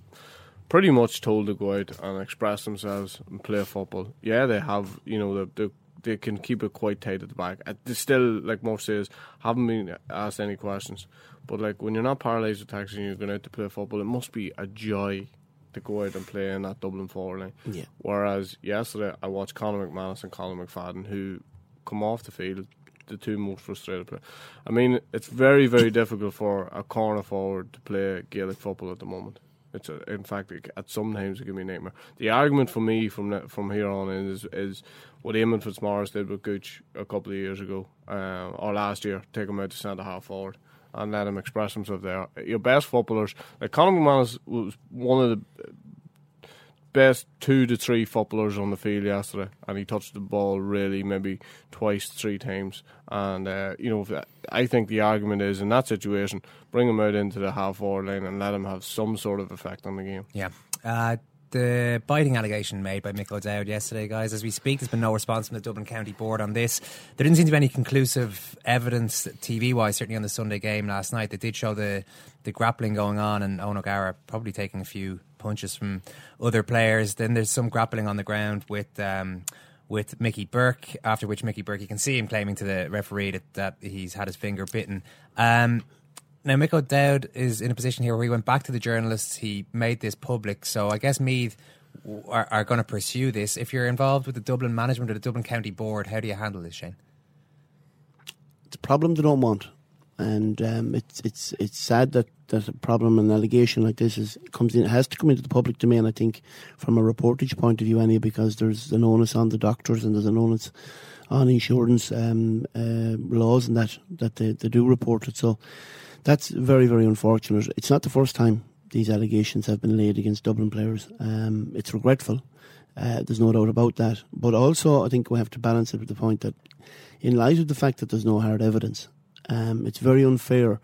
pretty much told to go out and express themselves and play football. Yeah, they have. You know, they, they, they can keep it quite tight at the back. Uh, They still, like Murph says, haven't been asked any questions. But like when you're not paralysed with tactics and you're going out to play football, it must be a joy to go out and play in that Dublin forward line. Yeah. Whereas yesterday I watched Conor McManus and Colm McFadden who come off the field the two most frustrated players. I mean, it's very, very [laughs] difficult for a corner forward to play Gaelic football at the moment. It's a, in fact, it, at sometimes it can be a nightmare. The argument for me from from here on is is what Eamon Fitzmaurice did with Gooch a couple of years ago, uh, or last year, take him out to centre half forward and let him express himself there. Your best footballers, like Conor McManus, was one of the best two to three footballers on the field yesterday, and he touched the ball really maybe twice, three times. And uh, you know, I think the argument is in that situation, bring him out into the half forward line and let him have some sort of effect on the game. Yeah. Uh, the biting allegation made by Mick O'Dowd yesterday, guys. As we speak, there's been no response from the Dublin County Board on this. There didn't seem to be any conclusive evidence, TV wise, certainly on the Sunday game last night. They did show the, the grappling going on, and Eoghan O'Gara probably taking a few punches from other players. Then there's some grappling on the ground with. Um, with Mickey Burke, after which Mickey Burke, you can see him claiming to the referee that, that he's had his finger bitten. Um, now, Mick O'Dowd is in a position here where he went back to the journalists. He made this public. So I guess Meath are, are going to pursue this. If you're involved with the Dublin management or the Dublin County Board, how do you handle this, Shane? It's a problem they don't want. And um, it's it's it's sad that, that a problem, and allegation like this is comes in. Has to come into the public domain, I think, from a reportage point of view, anyway, because there's an onus on the doctors and there's an onus on insurance um, uh, laws and that that they, they do report it. So that's very, very unfortunate. It's not the first time these allegations have been laid against Dublin players. Um, it's regretful. Uh, there's no doubt about that. But also, I think we have to balance it with the point that, in light of the fact that there's no hard evidence, um, it's very unfair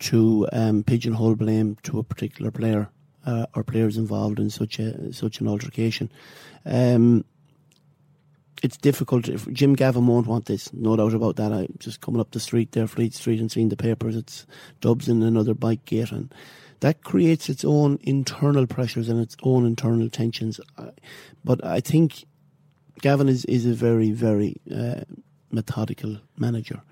to um, pigeonhole blame to a particular player uh, or players involved in such a such an altercation. Um, it's difficult. If Jim Gavin won't want this, no doubt about that. I just coming up the street there, Fleet Street, and seeing the papers. It's Dubs in another bike gate, and that creates its own internal pressures and its own internal tensions. But I think Gavin is is a very very uh, methodical manager.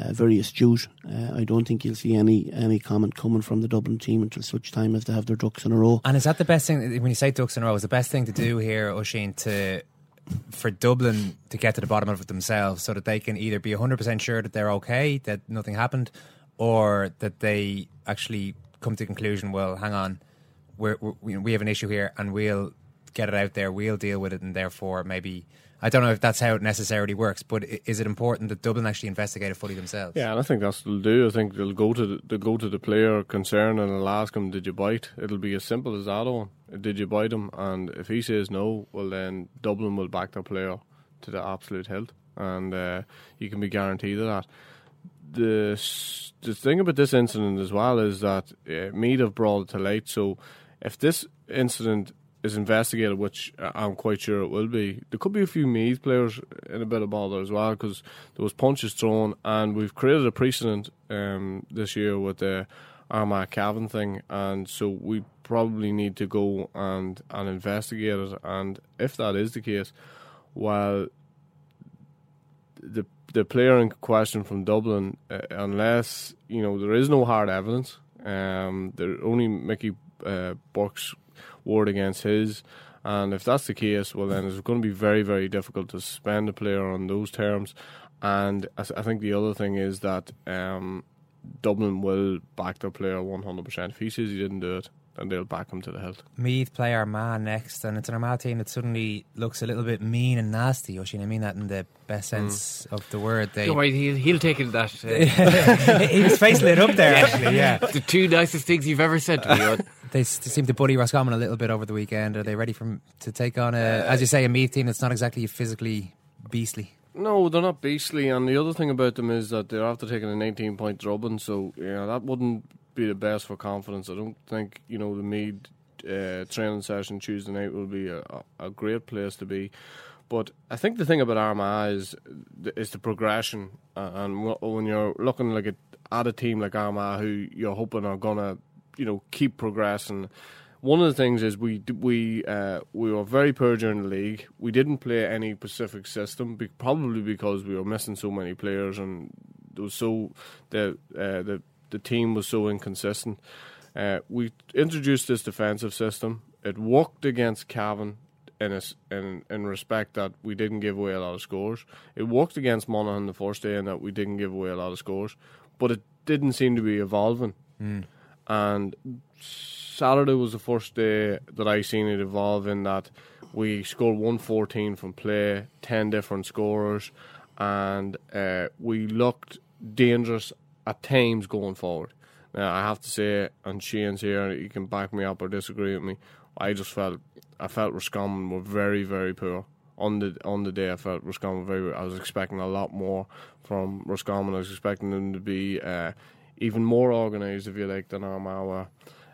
Uh, very astute. Uh, I don't think you'll see any any comment coming from the Dublin team until such time as they have their ducks in a row. And is that the best thing when you say ducks in a row? Is the best thing to do here, Oisín, to for Dublin to get to the bottom of it themselves, so that they can either be hundred percent sure that they're okay, that nothing happened, or that they actually come to the conclusion, well, hang on, we're, we're, we have an issue here, and we'll get it out there, we'll deal with it, and therefore maybe I don't know if that's how it necessarily works, but is it important that Dublin actually investigate it fully themselves? Yeah, and I think that's what they'll do. I think they'll go to the, they'll go to the player concerned and they'll ask him, "Did you bite?" It'll be as simple as that. One, did you bite him? And if he says no, well then Dublin will back their player to the absolute hilt, and uh, you can be guaranteed of that. The the thing about this incident as well is that uh, Meath have brought it to light. So if this incident is investigated, which I'm quite sure it will be. There could be a few Meath players in a bit of bother as well because there was punches thrown, and we've created a precedent um, this year with the Armagh Cavan thing, and so we probably need to go and and investigate it. And if that is the case, while the the player in question from Dublin, uh, unless you know there is no hard evidence, um, there only Mickey uh, Burke's word against his. And if that's the case, well, then it's going to be very, very difficult to suspend a player on those terms. And I think the other thing is that um, Dublin will back their player 100%. If he says he didn't do it, then they'll back him to the hilt. Meath play Armagh next, and it's an Armagh team that suddenly looks a little bit mean and nasty. Oisin, I mean that in the best sense mm. of the word. They, Don't he'll, he'll take it that. Uh, [laughs] he was facing it up there, actually, yeah. [laughs] The two nicest things you've ever said to me. [laughs] they, seem to bully Roscommon a little bit over the weekend. Are they ready for, to take on, a, as you say, a Meath team that's not exactly physically beastly? No, they're not beastly, and the other thing about them is that they're after taking a 19 point drubbing, so yeah, that wouldn't be the best for confidence. I don't think you know the Meath uh, training session Tuesday night will be a, a great place to be. But I think the thing about Armagh is is the progression, and when you're looking like a, at a team like Armagh, who you're hoping are gonna, you know, keep progressing one of the things is we we uh, we were very poor during the league. We didn't play any Pacific system, be, probably because we were missing so many players and it was so the uh, the the team was so inconsistent. Uh, we introduced this defensive system. It worked against Cavan in, a, in in respect that we didn't give away a lot of scores. It worked against Monaghan the first day in that we didn't give away a lot of scores, but it didn't seem to be evolving. Mm. And Saturday was the first day that I seen it evolve in that we scored 114 from play, 10 different scorers, and uh, we looked dangerous at times going forward. Now, I have to say, and Shane's here, you can back me up or disagree with me. I just felt I felt Roscommon were very, very poor on the on the day. I felt Roscommon very. I was expecting a lot more from Roscommon. I was expecting them to be uh, even more organised, if you like, than Armagh were.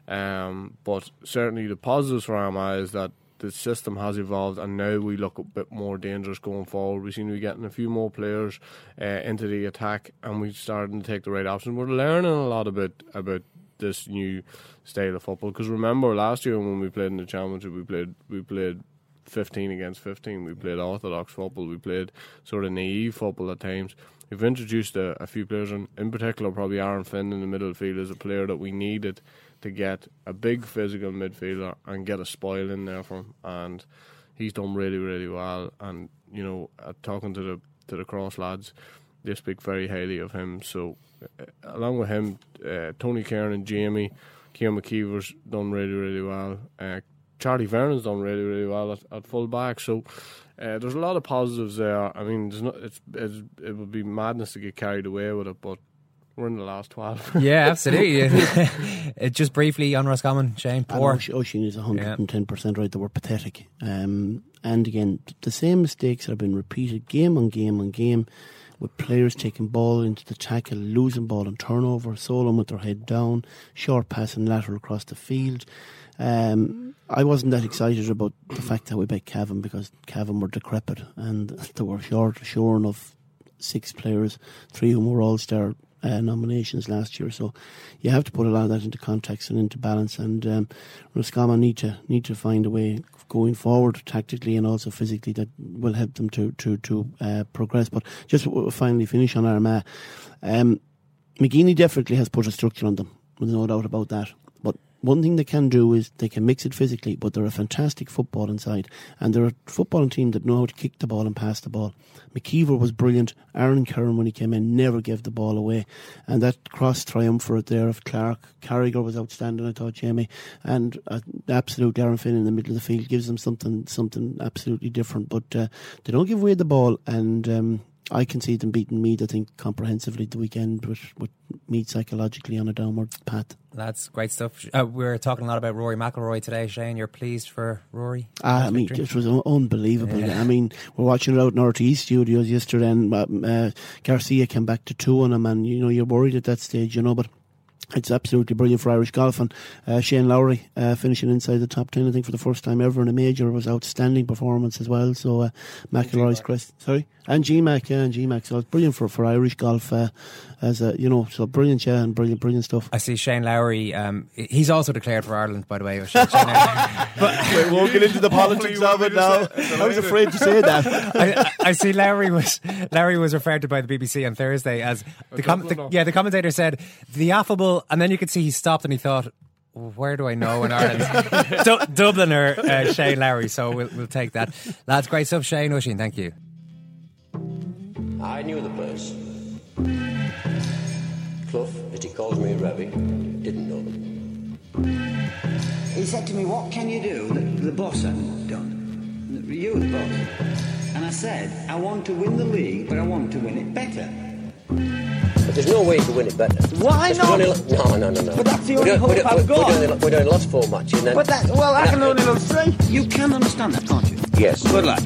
Um, but certainly the positives for Armagh is that the system has evolved and now we look a bit more dangerous going forward. We seem to be getting a few more players uh, into the attack and we're starting to take the right options. We're learning a lot about about this new style of football because remember last year when we played in the championship we played we played 15 against 15 we played orthodox football we played sort of naive football at times we've introduced a, a few players and in particular probably Aaron Findon in the middle field is a player that we needed to get a big physical midfielder and get a spoil in there for him. And he's done really, really well. And you know, uh, talking to the to the cross lads, they speak very highly of him. So, uh, along with him, uh, Tony Kernan and Jamie, Ciaran McKeever's done really, really well. Uh, Charlie Vernon's done really, really well at, at full back. So. Uh, there's a lot of positives there. I mean, there's not. It's, it's it would be madness to get carried away with it, but we're in the last 12. [laughs] yeah, absolutely. [laughs] just briefly on Roscommon, Shane, poor. Oisin is 110% yeah. right. They were pathetic. Um, and again, the same mistakes have been repeated game on game on game with players taking ball into the tackle, losing ball and turnover, Solon with their head down, short pass and lateral across the field. Um, I wasn't that excited about the fact that we beat Cavan because Cavan were decrepit and [laughs] they were short, shorn of six players, three of whom were all star uh, nominations last year. So you have to put a lot of that into context and into balance. And um, Roscommon need to need to find a way going forward tactically and also physically that will help them to to to uh, progress. But just finally finish on Armagh. Um, McGeeney definitely has put a structure on them. There's no doubt about that one thing they can do is they can mix it physically, but they're a fantastic football inside. and they're a footballing team that know how to kick the ball and pass the ball. McKeever was brilliant. Aaron Kernan, when he came in, never gave the ball away, and that cross triumvirate there of Clark Carragher was outstanding. I thought Jamie and uh, absolute Aaron Findon in the middle of the field gives them something something absolutely different. But uh, they don't give away the ball, and um, I can see them beating Meath, I think, comprehensively the weekend with, with Meath psychologically on a downward path. That's great stuff. Uh, we are talking a lot about Rory McIlroy today, Shane. You're pleased for Rory? Uh, I mean, victory? it was unbelievable. Yeah. I mean, we're watching it out in RTÉ studios yesterday, and uh, uh, Garcia came back to two on him, and, you know, you're worried at that stage, you know, but it's absolutely brilliant for Irish golf. And uh, Shane Lowry uh, finishing inside the top 10, I think, for the first time ever in a major was outstanding performance as well. So, uh, McIlroy's crest. Sorry? And GMAC, yeah, and GMAC. So it's brilliant for, for Irish golf. Uh, as a, you know, so brilliant, yeah, and brilliant, brilliant stuff. I see Shane Lowry. Um, he's also declared for Ireland, by the way. [laughs] but we won't get into the politics of it now. I was afraid to say that. [laughs] [laughs] I, I, see Lowry was Lowry was referred to by the BBC on Thursday as the, com- the yeah the commentator said the affable, and then you could see he stopped and he thought, where do I know in Ireland? [laughs] du- Dubliner uh, Shane Lowry. So we'll, we'll take that. Lads, great stuff, Shane Oisin. Thank you. I knew the place. Clough, as he calls me Ravi, didn't know them. He said to me, What can you do that the boss hasn't done? You, the boss. And I said, I want to win the league, but I want to win it better. But there's no way to win it better. Why Because not? only no, no, no, no. But that's the only doing- hope we're doing- I've we're got. doing- We're doing lost four matches. And then, But that, well, I can that- only love three. You can understand that, can't you? Yes. Good luck.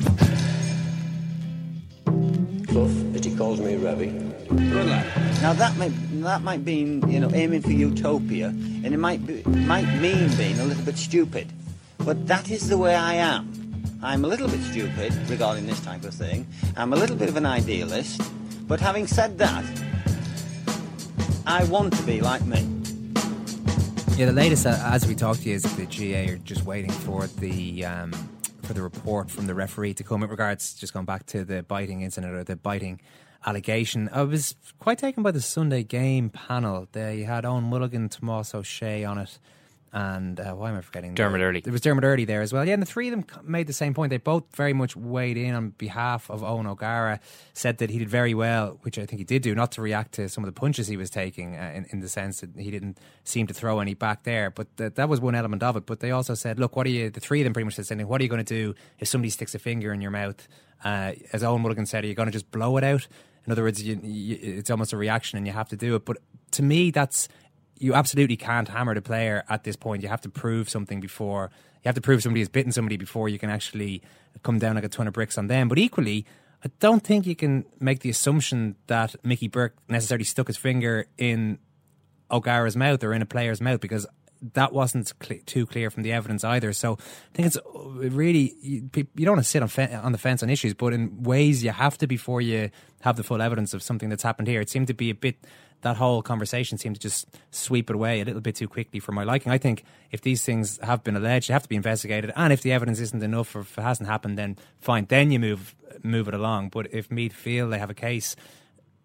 Clough, as he calls me Ravi. Good luck. Now that might that might mean you know aiming for utopia, and it might be, might mean being a little bit stupid, but that is the way I am. I'm a little bit stupid regarding this type of thing. I'm a little bit of an idealist, but having said that, I want to be like me. Yeah, the latest uh, as we talk to you is the GAA are just waiting for the um, for the report from the referee to come. In regards, just going back to the biting incident or the biting allegation, I was quite taken by the Sunday game panel. They had Owen Mulligan, Tomás Ó Sé on it, and uh, why am I forgetting? Dermot the- Earley. There was Dermot Earley there as well. Yeah, and the three of them made the same point. They both very much weighed in on behalf of Eoghan O'Gara, said that he did very well, which I think he did do, not to react to some of the punches he was taking, uh, in, in the sense that he didn't seem to throw any back there. But th- that was one element of it. But they also said, look, what are you, the three of them pretty much said, saying, what are you going to do if somebody sticks a finger in your mouth? Uh, as Owen Mulligan said, are you going to just blow it out? In other words, you, you, it's almost a reaction and you have to do it. But to me, that's you absolutely can't hammer the player at this point. You have to prove something before you have to prove somebody has bitten somebody before you can actually come down like a ton of bricks on them. But equally, I don't think you can make the assumption that Mickey Burke necessarily stuck his finger in O'Gara's mouth or in a player's mouth because that wasn't cl- too clear from the evidence either. So I think it's uh, really you, you don't want to sit on, fe- on the fence on issues, but in ways you have to before you have the full evidence of something that's happened here. It seemed to be a bit that whole conversation seemed to just sweep it away a little bit too quickly for my liking. I think if these things have been alleged, they have to be investigated, and if the evidence isn't enough or if it hasn't happened, then fine, then you move move it along. But if Meath feel they have a case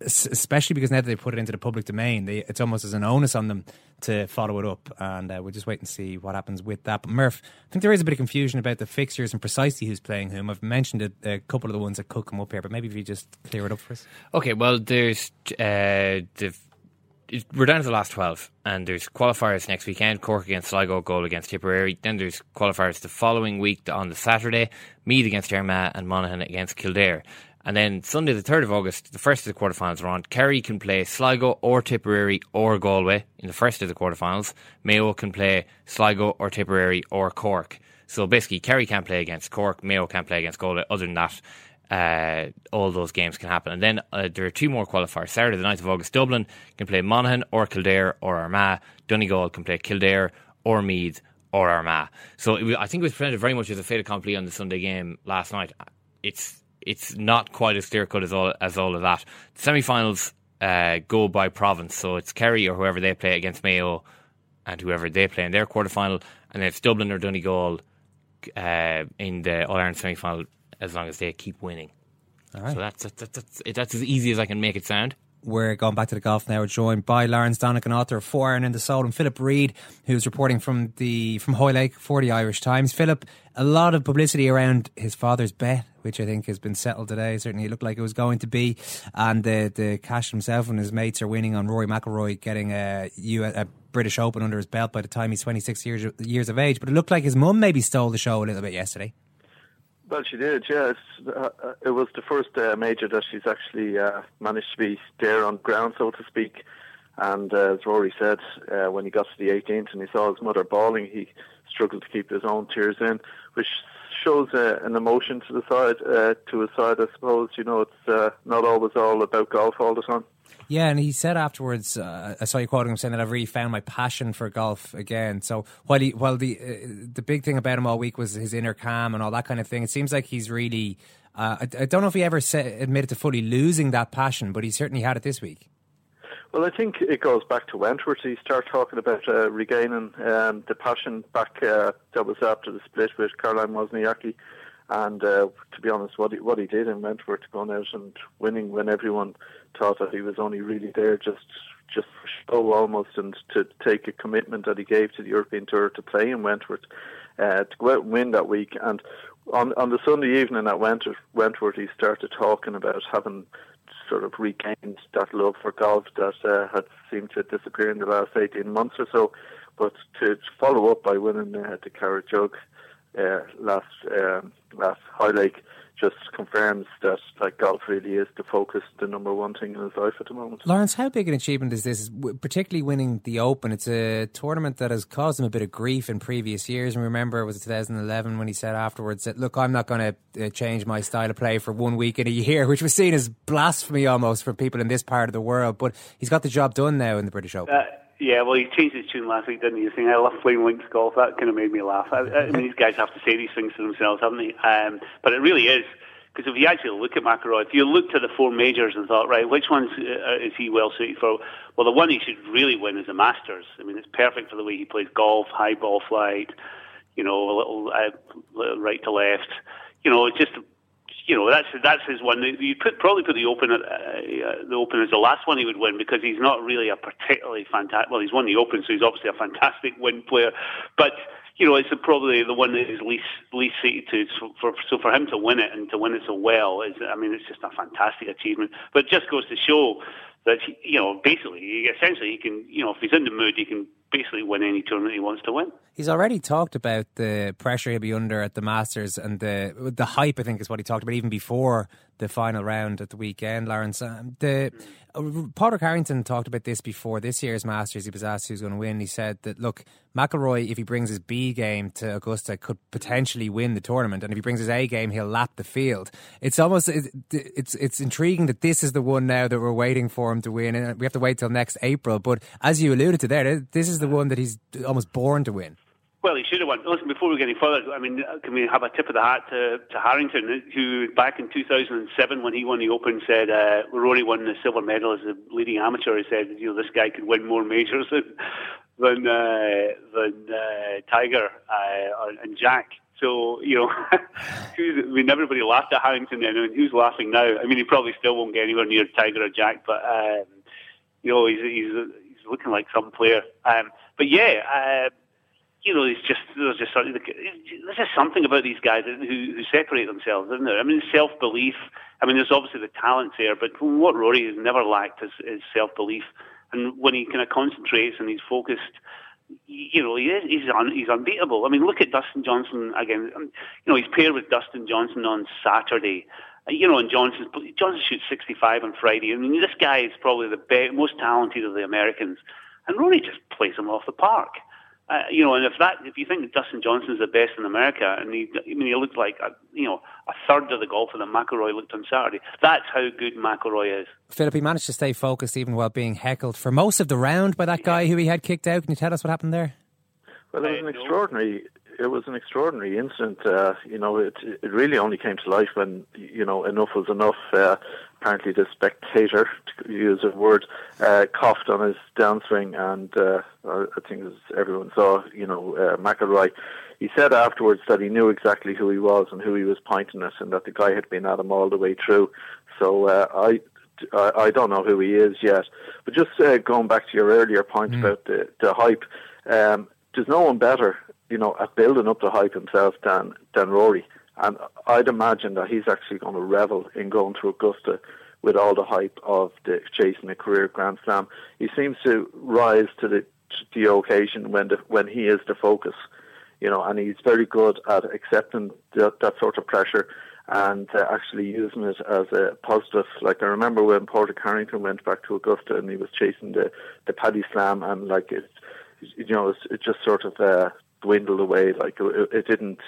especially because now that they put it into the public domain, they, it's almost as an onus on them to follow it up. And uh, we'll just wait and see what happens with that. But Murph, I think there is a bit of confusion about the fixtures and precisely who's playing whom. I've mentioned it, a couple of the ones that could come up here, but maybe if you just clear it up for us. Okay, well, there's uh, the we're down to the last twelve, and there's qualifiers next weekend: Cork against Sligo, Galway against Tipperary. Then there's qualifiers the following week on the Saturday: Meath against Armagh and Monaghan against Kildare. And then Sunday, the third of August, the first of the quarterfinals are on. Kerry can play Sligo or Tipperary or Galway in the first of the quarterfinals. Mayo can play Sligo or Tipperary or Cork. So basically, Kerry can't play against Cork, Mayo can't play against Galway. Other than that, uh, all those games can happen. And then uh, there are two more qualifiers. Saturday, the 9th of August, Dublin can play Monaghan or Kildare or Armagh. Donegal can play Kildare or Meath or Armagh. So I think it was presented very much as a fait accompli on the Sunday game last night. It's it's not quite as clear cut as all as all of that. The semi-finals uh, go by province, so it's Kerry or whoever they play against Mayo, and whoever they play in their quarterfinal, and then it's Dublin or Donegal uh, in the All Ireland semi-final as long as they keep winning. All right. So that's that's, that's that's as easy as I can make it sound. We're going back to the golf now. Joined by Lawrence Donegan, author of Four Iron in the Soul, and Philip Reid, who's reporting from the from Hoylake for the Irish Times. Philip, a lot of publicity around his father's bet, which I think has been settled today. Certainly, it looked like it was going to be, and the the cash himself and his mates are winning on Rory McIlroy getting a, U- a British Open under his belt by the time he's 26 years years of age. But it looked like his mum maybe stole the show a little bit yesterday. Well, she did, yeah. Uh, uh, it was the first uh, major that she's actually uh, managed to be there on ground, so to speak. And uh, as Rory said, uh, when he got to the 18th and he saw his mother bawling, he struggled to keep his own tears in, which shows an emotion to the side, to his side, I suppose. You know, it's not always all about golf all the time. Yeah, and he said afterwards, uh, I saw you quoting him saying that I've really found my passion for golf again. So while he, while the uh, the big thing about him all week was his inner calm and all that kind of thing, it seems like he's really. Uh, I, I don't know if he ever said, admitted to fully losing that passion, but he certainly had it this week. Well, I think it goes back to Wentworth. He started talking about uh, regaining um, the passion back. Uh, that was after the split with Caroline Wozniacki. And uh, to be honest, what he, what he did in Wentworth, going out and winning when everyone thought that he was only really there just just for show almost, and to take a commitment that he gave to the European Tour to play in Wentworth, uh, to go out and win that week. And on on the Sunday evening at Wentworth, Wentworth he started talking about having sort of regained that love for golf that uh, had seemed to disappear in the last 18 months or so. But to follow up by winning uh, the Claret Jug uh, last um, last Hoylake just confirms that like golf really is the focus, the number one thing in his life at the moment. Lawrence, how big an achievement is this? Particularly winning the Open. It's a tournament that has caused him a bit of grief in previous years. And remember, it was 2011 when he said afterwards that, "Look, I'm not going to uh, change my style of play for one week in a year," [laughs] which was seen as blasphemy almost for people in this part of the world. But he's got the job done now in the British Open. Uh, yeah, well, he changed his tune last week, didn't he? Saying, I love playing links golf. That kind of made me laugh. I, I mean, these guys have to say these things to themselves, haven't they? Um, but it really is. Because if you actually look at McIlroy, if you looked at the four majors and thought, right, which ones uh, is he well suited for? Well, the one he should really win is the Masters. I mean, it's perfect for the way he plays golf, high ball flight, you know, a little uh, right to left. You know, it's just you know that's that's his one. You could probably put the Open uh, uh, the Open as the last one he would win because he's not really a particularly fantastic. Well, he's won the Open, so he's obviously a fantastic win player. But you know, it's probably the one that is least least suited to. So for so for him to win it and to win it so well is, I mean, it's just a fantastic achievement. But it just goes to show that you know, basically, essentially, he can, you know, if he's in the mood, he can basically win any tournament he wants to win. He's already talked about the pressure he'll be under at the Masters and the the hype. I think is what he talked about even before the final round at the weekend. Lawrence, um, the uh, Uh, Padraig Harrington talked about this before this year's Masters. He was asked who's going to win. He said that look, McIlroy, if he brings his B game to Augusta, could potentially win the tournament, and if he brings his A game, he'll lap the field. It's almost it's it's intriguing that this is the one now that we're waiting for him to win, and we have to wait till next April. But as you alluded to there, this is the one that he's almost born to win. Well, he should have won. Listen, before we get any further, I mean, can we have a tip of the hat to, to Harrington, who back in 2007 when he won the Open said uh, Rory won the silver medal as a leading amateur. He said, you know, this guy could win more majors [laughs] than than uh, than uh, Tiger uh, and Jack. So you know, [laughs] I mean, everybody laughed at Harrington then. I mean, who's laughing now? I mean, he probably still won't get anywhere near Tiger or Jack, but um, you know, he's he's he's looking like some player. Um, but yeah. Uh, you know, it's just there's just there's just something about these guys who, who separate themselves, isn't there? I mean, self belief. I mean, there's obviously the talent there, but what Rory has never lacked is, is self belief. And when he kind of concentrates and he's focused, you know, he is, he's un, he's unbeatable. I mean, look at Dustin Johnson again. Um, you know, he's paired with Dustin Johnson on Saturday. Uh, you know, and Johnson Johnson shoots 65 on Friday. I mean, this guy is probably the best, most talented of the Americans, and Rory just plays him off the park. Uh, you know, and if that, if you think that Dustin Johnson is the best in America, and he, I mean, he looked like a, you know a third of the golfer that McIlroy looked on Saturday. That's how good McIlroy is. Philip, he managed to stay focused even while being heckled for most of the round by that guy who he had kicked out. Can you tell us what happened there? Well, it was an extraordinary. It was an extraordinary incident. Uh, you know, it it really only came to life when you know enough was enough. Uh, apparently the spectator, to use a word, uh, coughed on his downswing, and uh, I think as everyone saw, you know, uh, McIlroy. He said afterwards that he knew exactly who he was and who he was pointing at, and that the guy had been at him all the way through. So uh, I, I, I don't know who he is yet. But just uh, going back to your earlier point mm. about the, the hype, um, there's no one better, you know, at building up the hype himself than than Rory. And I'd imagine that he's actually going to revel in going to Augusta with all the hype of the chasing a career Grand Slam. He seems to rise to the to the occasion when the, when he is the focus, you know, and he's very good at accepting that, that sort of pressure and uh, actually using it as a positive. Like I remember when Padraig Harrington went back to Augusta and he was chasing the the Paddy Slam, and like it, you know, it, it just sort of uh, dwindled away. Like it, it didn't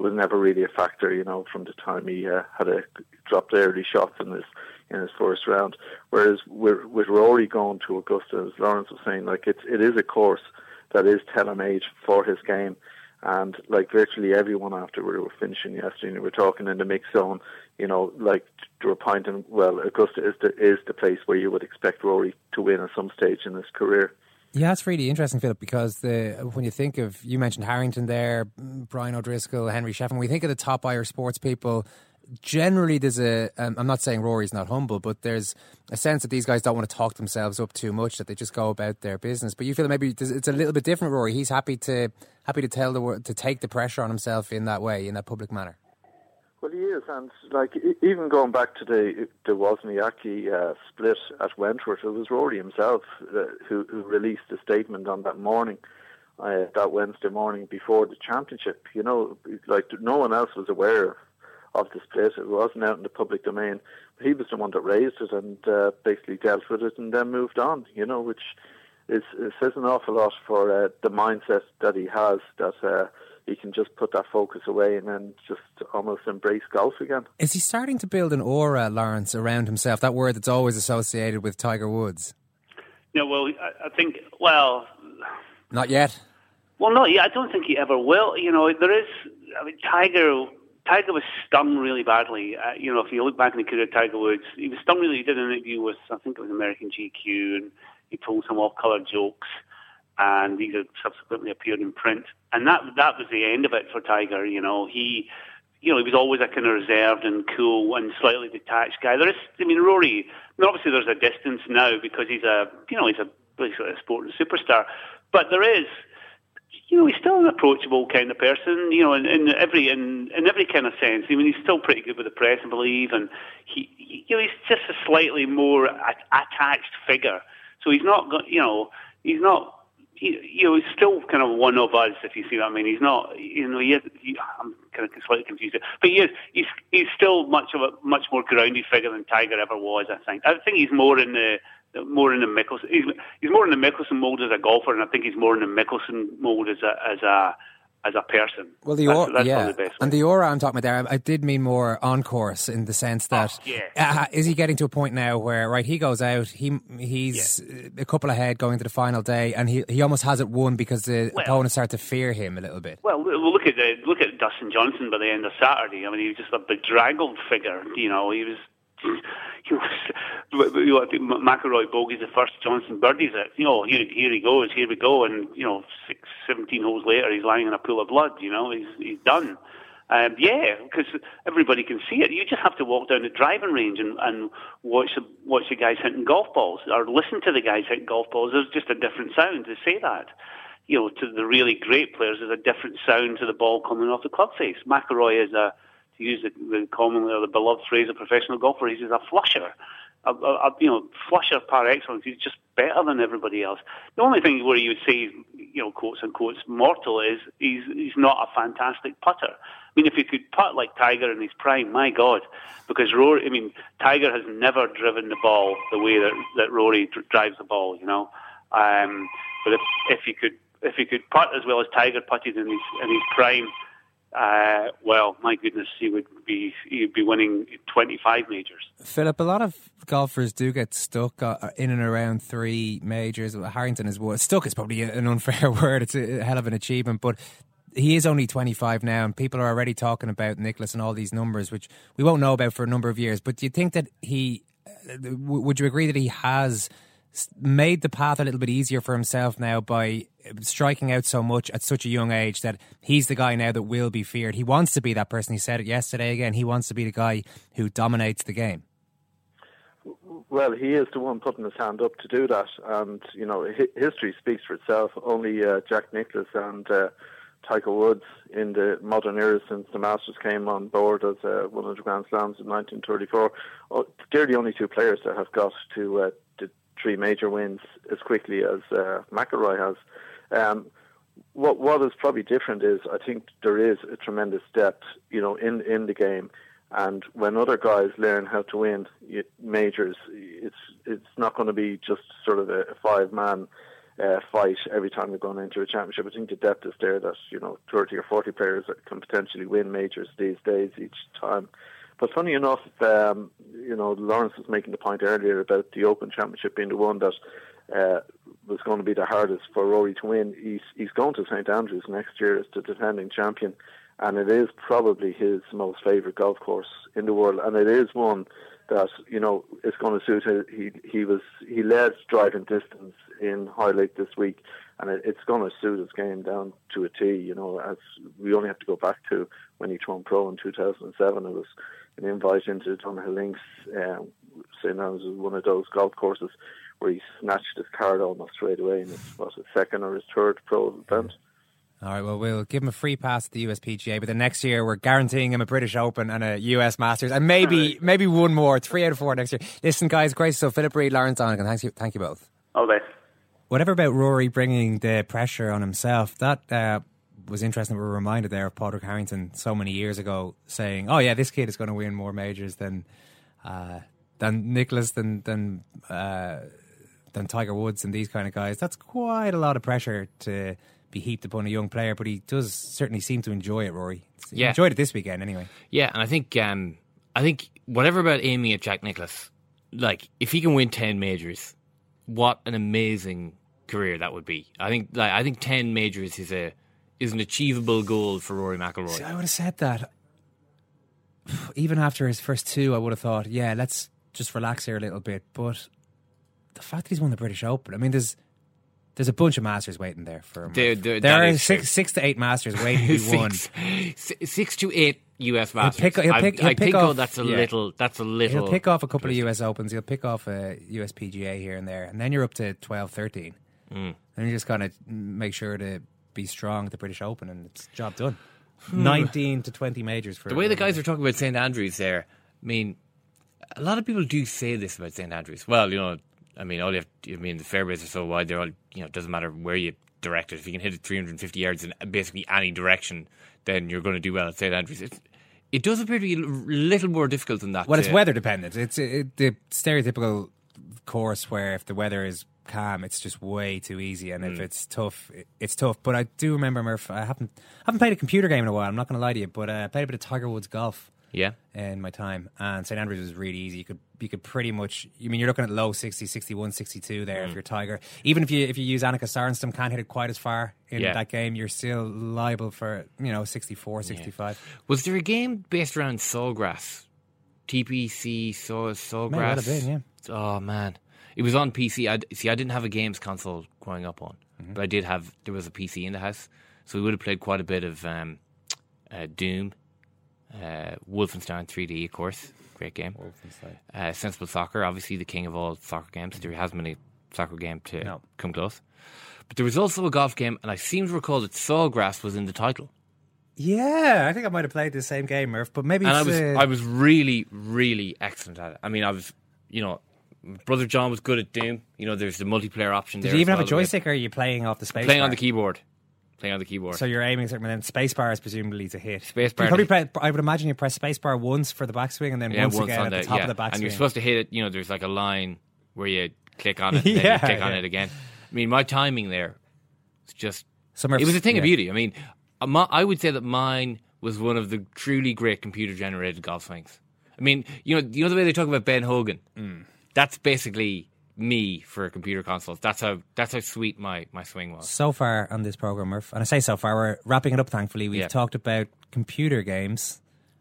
was never really a factor, you know, from the time he uh, had a dropped early shots in his in his first round. Whereas with, Rory going to Augusta, as Lawrence was saying, like it's it is a course that is tailor made for his game. And like virtually everyone after we were finishing yesterday, we were talking in the mix zone, you know, like they were pointing, well, Augusta is the is the place where you would expect Rory to win at some stage in his career. Yeah, that's really interesting, Philip, because the when you think of you mentioned Harrington there, Brian O'Driscoll, Henry Shefflin, we think of the top Irish sports people, generally there's a. am um, not saying Rory's not humble, but there's a sense that these guys don't want to talk themselves up too much, that they just go about their business. But you feel maybe it's a little bit different, Rory. He's happy to happy to tell the to take the pressure on himself in that way, in that public manner. Well, he is, and like even going back to the the Wozniacki uh, split at Wentworth, it was Rory himself uh, who who released a statement on that morning, uh, that Wednesday morning before the championship. You know, like no one else was aware of the split. It wasn't out in the public domain. But he was the one that raised it and uh, basically dealt with it and then moved on. You know, which is, says an awful lot for uh, the mindset that he has that. He can just put that focus away and then just almost embrace golf again. Is he starting to build an aura, Lawrence, around himself? That word that's always associated with Tiger Woods. Yeah, well, I, I think, well, Not yet. well, no, yeah, I don't think he ever will. You know, there is, I mean, Tiger. Tiger was stung really badly. Uh, you know, if you look back in the career of Tiger Woods, he was stung really. He did an interview with, I think it was American GQ, and he told some off-color jokes, and these have subsequently appeared in print. And that that was the end of it for Tiger. You know, he, you know, he was always a kind of reserved and cool and slightly detached guy. There is, I mean, Rory. Obviously, there's a distance now because he's a, you know, he's a basically a sporting superstar. But there is, you know, he's still an approachable kind of person. You know, in, in every in, in every kind of sense. I mean, he's still pretty good with the press, I believe, and he, he you know, he's just a slightly more attached figure. So he's not, you know, he's not he, you know, he's still kind of one of us, if you see what I mean. He's not, you know, he is, he, I'm kind of slightly confused, but he is, he's, he's still much of a much more grounded figure than Tiger ever was. I think. I think he's more in the more in the Mickelson. He's, he's more in the Mickelson mold as a golfer, and I think he's more in the Mickelson mold as a as a as a person. Well, the aura, that's yeah, the best. and the aura I'm talking about there, I, I did mean more on course in the sense that Oh, yeah. uh, is he getting to a point now where right he goes out, he he's a couple ahead going to the final day, and he he almost has it won because the Well- opponents start to fear him a little bit. Well, we'll look at the, look at Dustin Johnson by the end of Saturday. I mean, he was just a bedraggled figure. You know, he was. [laughs] You know, [laughs] I McIlroy bogeys the first, Johnson birdies it. You know, here, here he goes, here we go, and you know, six, 17 holes later, he's lying in a pool of blood. You know, he's he's done. Um, yeah, because everybody can see it. You just have to walk down the driving range and, and watch the watch the guys hitting golf balls, or listen to the guys hitting golf balls. There's just a different sound to say that you know, to the really great players, there's a different sound to the ball coming off the club face. McIlroy is a, to use the, the commonly or the beloved phrase of professional golfer, he's a flusher. A, a, you know, flusher par excellence. He's just better than everybody else. The only thing where you would say, you know, quotes unquote, mortal is he's he's not a fantastic putter. I mean, if he could putt like Tiger in his prime, my God, because Rory, I mean, Tiger has never driven the ball the way that that Rory dr- drives the ball. You know, um, but if if he could if he could putt as well as Tiger putted in his in his prime, uh, well, my goodness, he would be he would be winning twenty five majors. Philip, a lot of golfers do get stuck uh, in and around three majors. Harrington is one. Stuck is probably an unfair [laughs] word. It's a hell of an achievement, but he is only 25 now, and people are already talking about Nicklaus and all these numbers, which we won't know about for a number of years. But do you think that he? uh, Would you agree that he has made the path a little bit easier for himself now by striking out so much at such a young age that he's the guy now that will be feared. He wants to be that person. He said it yesterday again. He wants to be the guy who dominates the game. Well, he is the one putting his hand up to do that, and you know, history speaks for itself. Only uh, Jack Nicklaus and uh, Tiger Woods in the modern era since the Masters came on board as uh, one of the Grand Slams in 1934. Oh, they're the only two players that have got to uh, the three major wins as quickly as uh, McIlroy has. Um, what what is probably different is I think there is a tremendous depth, you know, in in the game. And when other guys learn how to win majors, it's it's not going to be just sort of a, five man uh, fight every time you're going into a championship. I think the depth is there that you know thirty or forty players that can potentially win majors these days each time. But funny enough, um, you know Lawrence was making the point earlier about the Open Championship being the one that uh, was going to be the hardest for Rory to win. He's he's going to St Andrews next year as the defending champion, and it is probably his most favourite golf course in the world, and it is one that you know is going to suit him. He he was he led driving distance in Hoylake this week, and it, it's going to suit his game down to a T. You know, as we only have to go back to when he turned pro in 2007. It was an invite into Dunhill Links. Um, St Andrews was one of those golf courses where he snatched his card almost straight away in his was it second or his third pro event. All right, well, we'll give him a free pass at the USPGA, but the next year we're guaranteeing him a British Open and a US Masters, and maybe maybe one more, three out of four next year. Listen, guys, great So, Philip Reid, Lawrence Donegan, thank you, thank you both. All the best. Whatever about Rory bringing the pressure on himself, that uh, was interesting. We were reminded there of Padraig Harrington so many years ago saying, "Oh yeah, this kid is going to win more majors than uh, than Nicklaus, than than uh, than Tiger Woods, and these kind of guys." That's quite a lot of pressure to be heaped upon a young player, but he does certainly seem to enjoy it. Rory, he Yeah. enjoyed it this weekend anyway. Yeah, and I think um, I think whatever about aiming at Jack Nicklaus, like if he can win ten majors, what an amazing career that would be. I think like I think ten majors is a is an achievable goal for Rory McIlroy. See, I would have said that [sighs] even after his first two. I would have thought, yeah, let's just relax here a little bit. But the fact that he's won the British Open, I mean, there's there's a bunch of Masters waiting there for him. There- there- there are six true. six to eight Masters waiting to be [laughs] won. six, si- six to eight US He'll Masters. pick, he'll pick, he'll pick think off, oh, that's a yeah. little. That's a little. He'll pick off a couple of US Opens. He'll pick off a USPGA here and there, and then you're up to 12, 13. Mm. And you just got to make sure to be strong at the British Open, and it's job done. Hmm. 19 to 20 majors for the way the guys are talking about St Andrews there. I mean, a lot of people do say this about St Andrews. Well, you know, I mean, all you have. I mean, the fairways are so wide; they're all. You know, it doesn't matter where you direct it. If you can hit it 350 yards in basically any direction, then you're going to do well at St Andrews. It's, it does appear to be a little more difficult than that. Well, it's weather dependent. It's it, the stereotypical course where if the weather is calm, it's just way too easy, and if Mm. it's tough, it- it's tough. But I do remember Murph. I haven't haven't played a computer game in a while. I'm not going to lie to you, but uh, I played a bit of Tiger Woods golf. Yeah. in my time, and St Andrews was really easy. You could you could pretty much. I mean, you're looking at low 60, 61, 62 there Mm. if you're Tiger. Even if you if you use Annika Sorenstam, can't hit it quite as far in Yeah. that game. You're still liable for you know 64, 65. Was there a game based around Sawgrass? TPC Saw May Sawgrass. well have been, Oh man, it was on PC. I see. I didn't have a games console growing up on, Mm-hmm. but I did have. There was a PC in the house, so we would have played quite a bit of um, uh, Doom, uh, Wolfenstein 3D, of course, great game. Wolfenstein. Uh, Sensible Soccer, obviously the king of all soccer games. There hasn't been a soccer game to come close. But there was also a golf game, and I seem to recall that Sawgrass was in the title. Yeah, I think I might have played the same game, Murph. But maybe and I was uh, I was really really excellent at it. I mean, I was you know, brother John was good at Doom. You know, there's the multiplayer option. Did you even have a well to get- joystick, or are you playing off the space? Playing bar? on the keyboard. Playing on the keyboard. So you're aiming and then space bar is presumably to hit. Space You bar probably play, I would imagine you press space bar once for the backswing, and then yeah, once, once again on at the the, top yeah. of the backswing. and you're supposed to hit it. You know, there's like a line where you click on it, and then [laughs] Yeah, you click on it again. I mean, my timing there was just. Some are- it was a thing of beauty. I mean, uh, my, I would say that mine was one of the truly great computer generated golf swings. I mean, you know, you know the way they talk about Ben Hogan. Mm. That's basically me for a computer consoles. That's how that's how sweet my, my swing was. So far on this program, and I say so far, we're wrapping it up. Thankfully, we've Yeah. talked about computer games,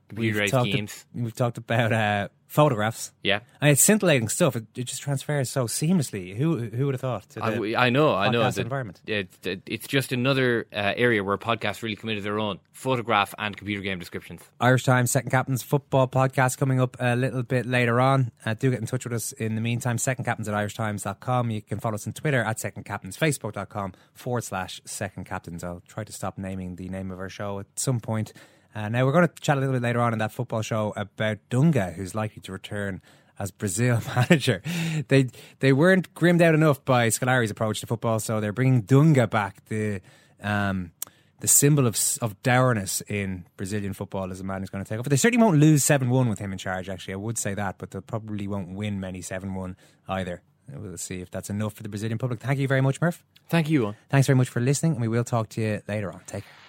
Computerized we've talked games. we've talked about uh, photographs. Yeah. and it's scintillating stuff. It, it just transfers so seamlessly. Who who would have thought? To the I, I know, I know. podcast environment. It, it- it's just another uh, area where podcasts really come committed their own photograph and computer game descriptions. Irish Times Second Captains football podcast coming up a little bit later on. Uh, do get in touch with us in the meantime. Second Captains at irishtimes.com. You can follow us on Twitter at Second Captains, Facebook.com forward slash Second Captains. I'll try to stop naming the name of our show at some point. Uh, now, we're going to chat a little bit later on in that football show about Dunga, who's likely to return as Brazil [laughs] manager. They they weren't grimmed out enough by Scolari's approach to football, so they're bringing Dunga back. The um, the symbol of of dourness in Brazilian football as a man who's going to take over. They certainly won't lose seven one with him in charge. Actually, I would say that, but they probably won't win many seven one either. We'll see if that's enough for the Brazilian public. Thank you very much, Murph. Thank you. Thanks very much for listening, and we will talk to you later on. Take care.